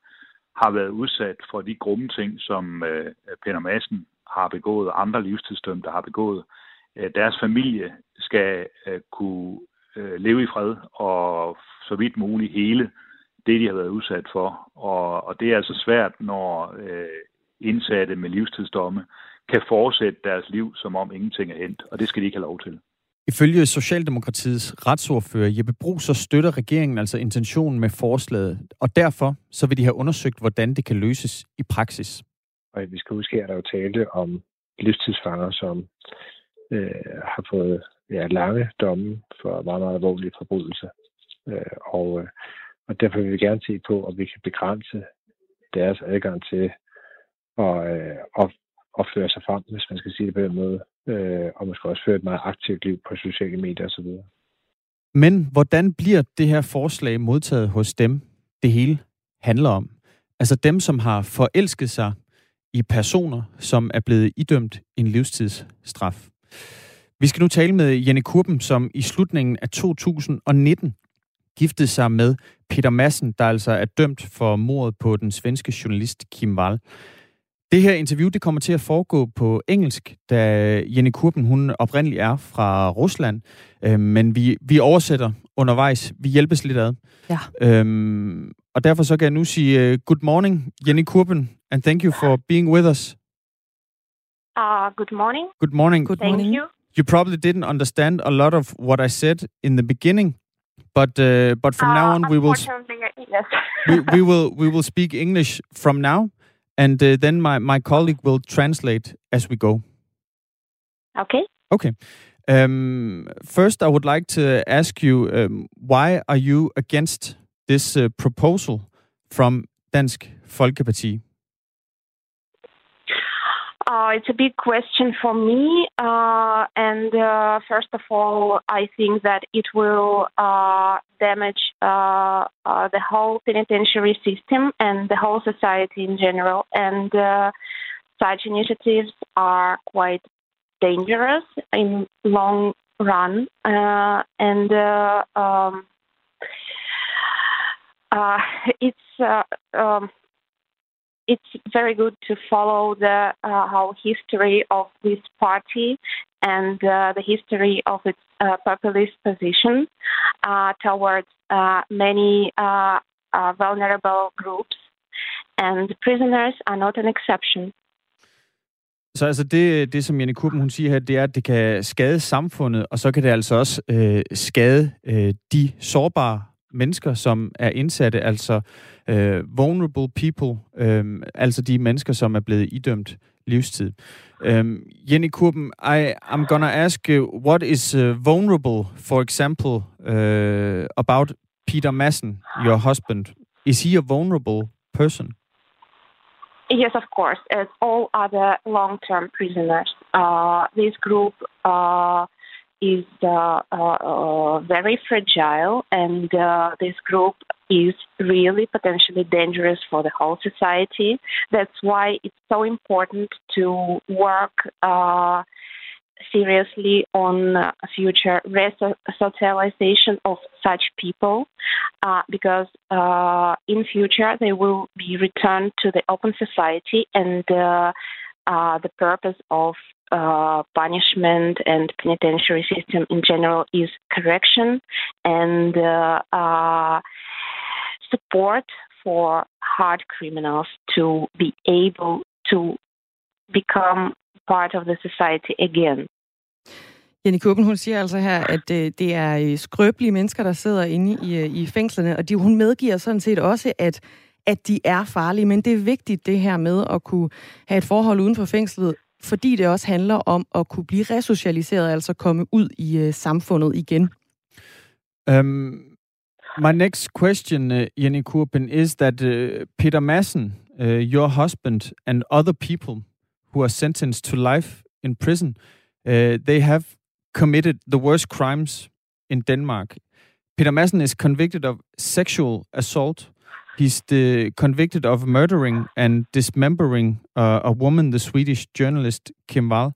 har været udsat for de grumme ting, som øh, Peter Madsen har begået, og andre livstidsdømte har begået, øh, deres familie skal øh, kunne øh, leve i fred og så vidt muligt hele det, de har været udsat for. Og, og det er altså svært, når øh, indsatte med livstidsdomme kan fortsætte deres liv, som om ingenting er hent, og det skal de ikke have lov til. Ifølge Socialdemokratiets retsordfører Jeppe Brug, så støtter regeringen altså intentionen med forslaget, og derfor så vil de have undersøgt, hvordan det kan løses i praksis. Og vi skal huske, at der er jo tale om livstidsfanger, som øh, har fået ja, lange domme for meget, meget alvorlige forbrydelser. Øh, og, øh, og derfor vil vi gerne se på, om vi kan begrænse deres adgang til og, øh, og, og føre sig frem, hvis man skal sige det på den måde, øh, og måske også føre et meget aktivt liv på sociale medier osv. Men hvordan bliver det her forslag modtaget hos dem, det hele handler om? Altså dem, som har forelsket sig i personer, som er blevet idømt en livstidsstraf. Vi skal nu tale med Jenny Kurben, som i slutningen af 2019 giftede sig med Peter Madsen, der altså er dømt for mordet på den svenske journalist Kim Wall. Det her interview det kommer til at foregå på engelsk, da Jenny Kurben hun oprindeligt er fra Rusland, øh, men vi, vi oversætter undervejs. Vi hjælpes lidt ad. Ja. Øhm, og derfor så kan jeg nu sige uh, good morning, Jenny Kurben, and thank you for being with us. Uh, good morning. Good morning. Good Thank morning. you. You probably didn't understand a lot of what I said in the beginning, but uh, but from now Uh, on we will yes. we, we will we will speak English from now, and uh, then my my colleague will translate as we go. okay. Okay. Um, first, I would like to ask you um, why are you against this uh, proposal from Dansk Folkeparti? Uh, it's a big question for me. Uh, and uh, first of all, I think that it will uh, damage uh, uh, the whole penitentiary system and the whole society in general. And such initiatives are quite dangerous in long run. And um, it's um, it's very good to follow the uh, whole history of this party and uh, the history of its uh, populist position uh, towards uh, many uh, uh, vulnerable groups, and prisoners are not an exception. Så altså det, det som Jenny Kuppen hun siger her, det er, at det kan skade samfundet, og så kan det altså også øh, skade øh, de sårbare mennesker, som er indsatte, altså øh, vulnerable people, øh, altså de mennesker, som er blevet idømt livstid. Um, Jenny Kurben, I, I'm gonna ask you, what is uh, vulnerable, for example, uh, about Peter Madsen, your husband? Is he a vulnerable person? Yes, of course, as all other long term prisoners. Uh, this group uh, is uh, uh, very fragile, and uh, this group is really potentially dangerous for the whole society. That's why it's so important to work uh, seriously on uh, future resocialization of such people uh, because uh, in future they will be returned to the open society and uh, uh, the purpose of uh, punishment and penitentiary system in general is correction and uh, uh, support for hard criminals to be able to become part of the society again. Jenny Kuppen, hun siger altså her, at øh, det er øh, skrøbelige mennesker, der sidder inde i, øh, i fængslerne, og de, hun medgiver sådan set også, at, at de er farlige, men det er vigtigt det her med at kunne have et forhold uden for fængslet, fordi det også handler om at kunne blive resocialiseret, altså komme ud i øh, samfundet igen. Um, my next question, uh, Jenny Kurpen, is that uh, Peter Madsen, uh, your husband, and other people who are sentenced to life in prison, uh, they have committed the worst crimes in Denmark. Peter Madsen is convicted of sexual assault. He's the, convicted of murdering and dismembering uh, a woman, the Swedish journalist Kim Wall.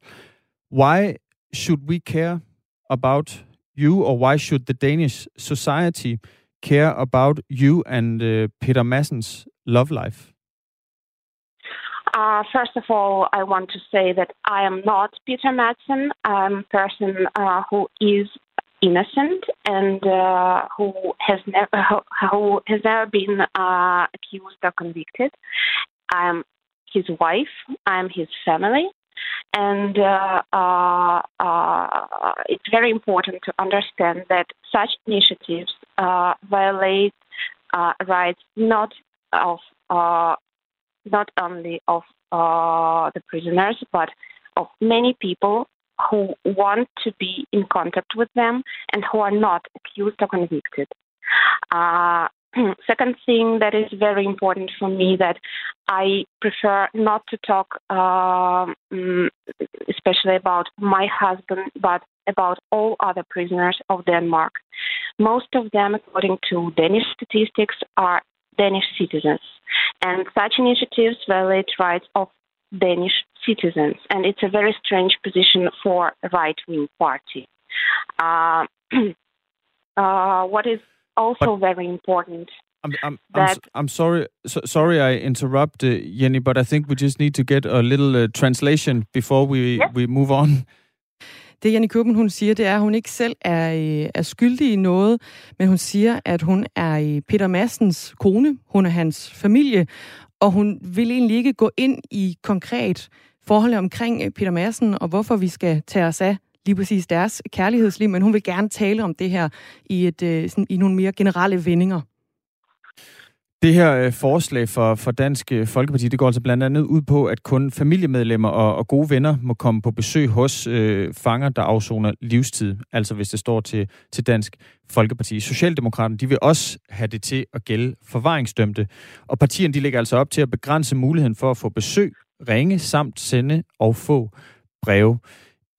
Why should we care about you, or why should the Danish society care about you and uh, Peter Madsen's love life? Uh, first of all, I want to say that I am not Peter Madsen. I'm a person uh, who is innocent and uh, who has never who has never been uh, accused or convicted. I'm his wife. I'm his family, and uh, uh, uh, it's very important to understand that such initiatives uh, violate rights not of not only of the prisoners but of many people who want to be in contact with them and who are not accused or convicted. Uh, second thing that is very important for me that I prefer not to talk, uh, especially about my husband, but about all other prisoners of Denmark. Most of them, according to Danish statistics, are Danish citizens, and such initiatives violate rights of Danish citizens, and it's a very strange position for a right-wing party. Uh, uh, what is also but very important. I'm, I'm, I'm, I'm, sorry, so, sorry I interrupt, uh, Jenny, but I think we just need to get a little uh, translation before we, yes. we move on. Det Jenny Køben, hun siger, det er, at hun ikke selv er, øh, er skyldig i noget, men hun siger, at hun er Peter Massens kone, hun er hans familie, og hun vil egentlig ikke gå ind i konkret forhold omkring øh, Peter Madsen, og hvorfor vi skal tage os af lige præcis deres kærlighedsliv, men hun vil gerne tale om det her i, et, øh, sådan, i nogle mere generelle vendinger. Det her øh, forslag for, for Dansk øh, Folkeparti, det går altså blandt andet ud på, at kun familiemedlemmer og, og gode venner må komme på besøg hos øh, fanger, der afsoner livstid. Altså hvis det står til, til Dansk Folkeparti. Socialdemokraterne, de vil også have det til at gælde forvaringsdømte. Og partierne, de lægger altså op til at begrænse muligheden for at få besøg, ringe samt sende og få breve.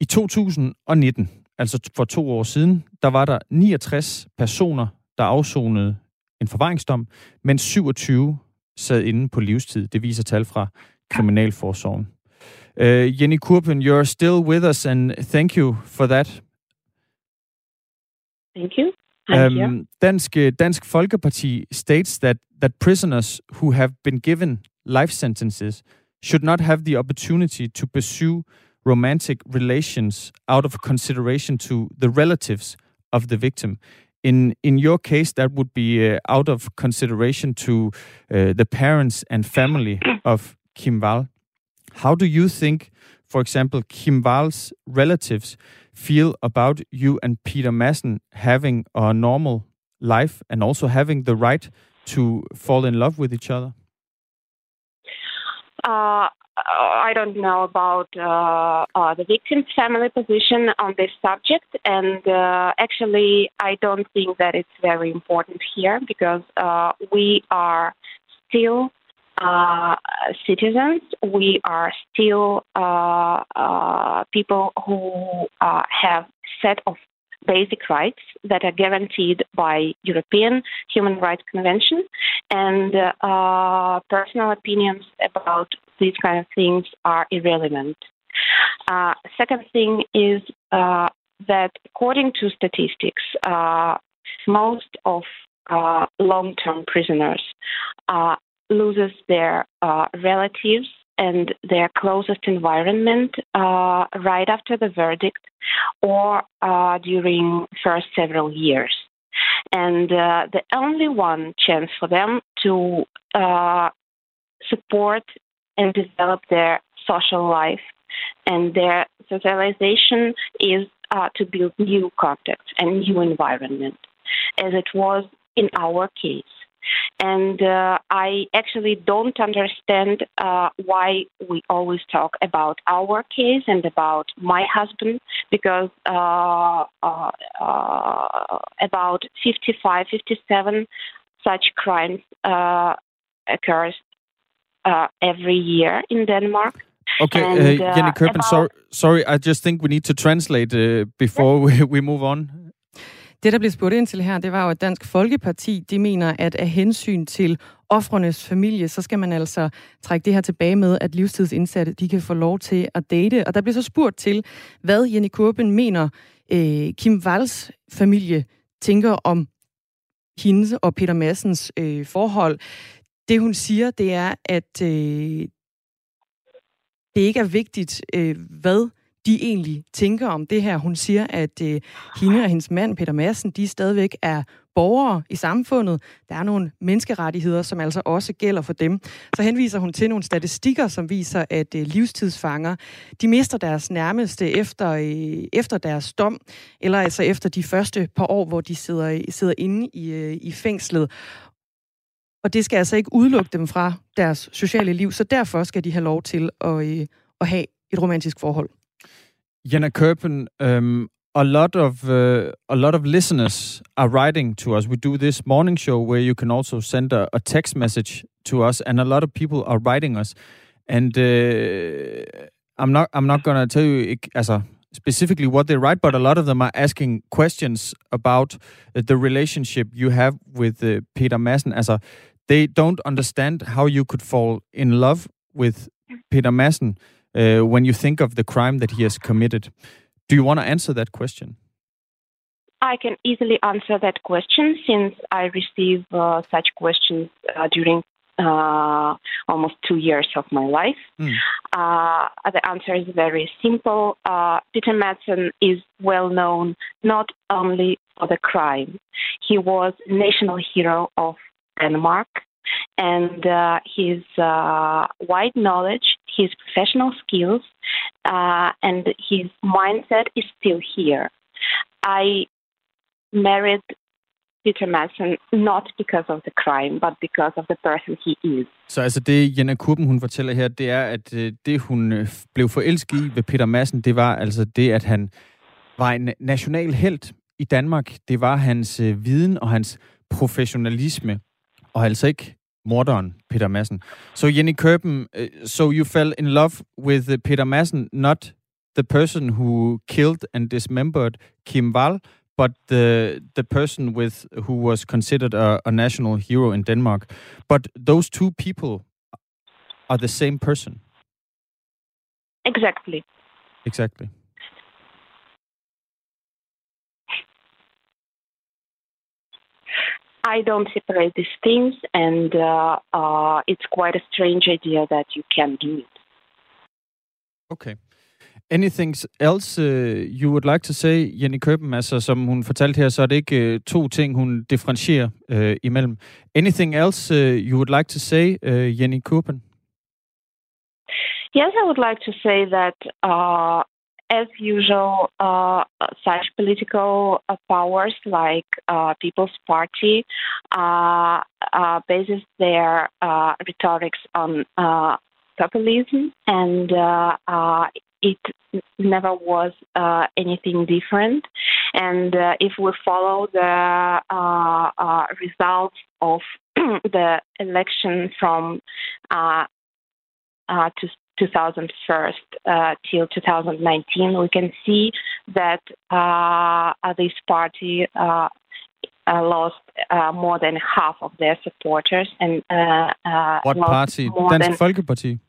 I 2019, altså for to år siden, der var der 69 personer, der afsonede en forvaringsdom, mens 27 sad inde på livstid. Det viser tal fra Kriminalforsorgen. Uh, Jenny Kurpen, you're still with us, and thank you for that. Thank you. Um, Dansk, Dansk Folkeparti states that, that prisoners who have been given life sentences should not have the opportunity to pursue romantic relations out of consideration to the relatives of the victim. In in your case, that would be uh, out of consideration to uh, the parents and family of Kim Wall. How do you think, for example, Kim Wall's relatives feel about you and Peter Madsen having a normal life and also having the right to fall in love with each other? Uh, I don't know about uh, uh, the victim's family position on this subject, and uh, actually, I don't think that it's very important here because uh, we are still uh, citizens. We are still uh, people who have set of basic rights that are guaranteed by European Human Rights Convention, and uh, personal opinions about these kind of things are irrelevant. Uh, second thing is uh, that according to statistics, uh, most of uh, long-term prisoners uh, loses their uh, relatives and their closest environment right after the verdict or during first several years. And the only one chance for them to support and develop their social life. And their socialization is uh, to build new contacts and new environment, as it was in our case. And uh, I actually don't understand uh, why we always talk about our case and about my husband, because uh, uh, uh about 55, 57 such crimes uh, occurs uh, every year in Denmark. Okay, and, uh, Jenny Kirpen, about... sorry, sorry, I just think we need to translate uh, before we, we move on. Det, der bliver spurgt ind til her, det var jo, at Dansk Folkeparti, de mener, at af hensyn til offrenes familie, så skal man altså trække det her tilbage med, at livstidsindsatte, de kan få lov til at date. Og der bliver så spurgt til, hvad Jenny Kurben mener, øh, Kim Walls familie tænker om hendes og Peter Massens øh, forhold. Det hun siger, det er, at øh, det ikke er vigtigt, øh, hvad de egentlig tænker om det her. Hun siger, at øh, hende og hendes mand, Peter Madsen, de stadigvæk er borgere i samfundet. Der er nogle menneskerettigheder, som altså også gælder for dem. Så henviser hun til nogle statistikker, som viser, at øh, livstidsfanger, de mister deres nærmeste efter, øh, efter deres dom, eller altså efter de første par år, hvor de sidder, sidder inde i, øh, i fængslet. Og det skal altså ikke udelukke dem fra deres sociale liv, så derfor skal de have lov til at, øh, at have et romantisk forhold. Jenna Kirpen, um, a lot of uh, a lot of listeners are writing to us. We do this morning show where you can also send a, a text message to us, and a lot of people are writing us. And uh, I'm not I'm not gonna tell you as a altså, specifically what they write, but a lot of them are asking questions about uh, the relationship you have with uh, Peter Madsen. As a, they don't understand how you could fall in love with Peter Madsen uh, when you think of the crime that he has committed. Do you want to answer that question? I can easily answer that question since I receive uh, such questions uh, during uh, almost two years of my life. Mm. the answer is very simple. Uh, Peter Madsen is well known not only for the crime, he was national hero of Denmark and uh, his uh, wide knowledge, his professional skills, uh, and his mindset is still here. I married Peter Madsen not because of the crime, but because of the person he is. Så altså det, Jenna Kurben, hun fortæller her, det er, at øh, det, hun øh, blev forelsket i ved Peter Madsen, det var altså det, at han var en national held i Danmark. Det var hans øh, viden og hans professionalisme, og altså ikke morderen Peter Madsen. So Jenny Kerpen, uh, so you fell in love with uh, Peter Madsen, not the person who killed and dismembered Kim Wall, but the the person with who was considered a, a national hero in Denmark. But those two people are the same person. Exactly. Exactly. I don't separate these things, and uh, uh, it's quite a strange idea that you can do it. Okay. Anything else uh, you would like to say, Jenny Køben? Altså, som hun fortalte her, så er det ikke uh, to ting, hun differentierer uh, imellem. Anything else uh, you would like to say, uh, Jenny Køben? Yes, I would like to say that uh, as usual, uh, such political uh, powers like uh, People's Party uh, uh, bases their uh, rhetorics on populism, and it never was anything different. And if we follow the results of the election from uh, to 2001 uh, till 2019, we can see that uh, this party uh, uh lost uh, more than half of their supporters and uh, what party? Dansk Folkeparti.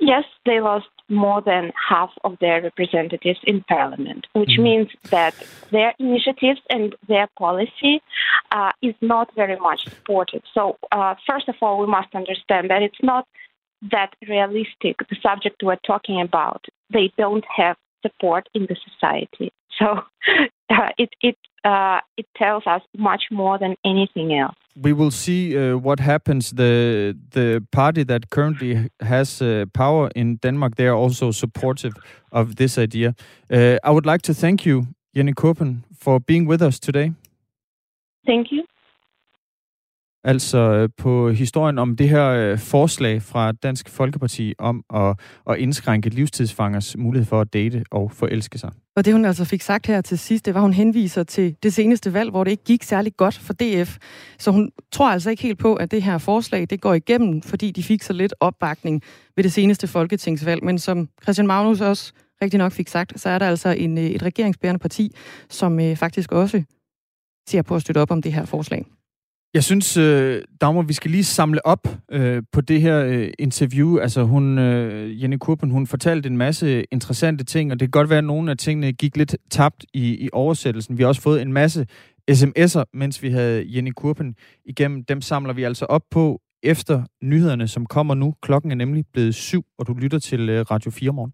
Yes, they lost more than half of their representatives in parliament, which mm. means that their initiatives and their policy is not very much supported. So, first of all, we must understand that it's not that realistic, the subject we're talking about, they don't have support in the society. So uh, it it uh, it tells us much more than anything else. We will see uh, what happens. The the party that currently has uh, power in Denmark, they are also supportive of this idea. Uh, I would like to thank you, Jenny Kopen, for being with us today. Thank you. Altså øh, på historien om det her øh, forslag fra Dansk Folkeparti om at, at indskrænke livstidsfangers mulighed for at date og forelske sig. Og det hun altså fik sagt her til sidst, det var, hun henviser til det seneste valg, hvor det ikke gik særlig godt for DF. Så hun tror altså ikke helt på, at det her forslag det går igennem, fordi de fik så lidt opbakning ved det seneste folketingsvalg. Men som Christian Magnus også rigtig nok fik sagt, så er der altså en, øh, et regeringsbærende parti, som øh, faktisk også ser på at støtte op om det her forslag. Jeg synes, øh, Dagmar, vi skal lige samle op øh, på det her øh, interview. Altså, hun, øh, Jenny Kurpen, hun fortalte en masse interessante ting, og det kan godt være, at nogle af tingene gik lidt tabt i, i oversættelsen. Vi har også fået en masse sms'er, mens vi havde Jenny Kurpen igennem. Dem samler vi altså op på efter nyhederne, som kommer nu. Klokken er nemlig blevet syv, og du lytter til øh, Radio 4 morgen.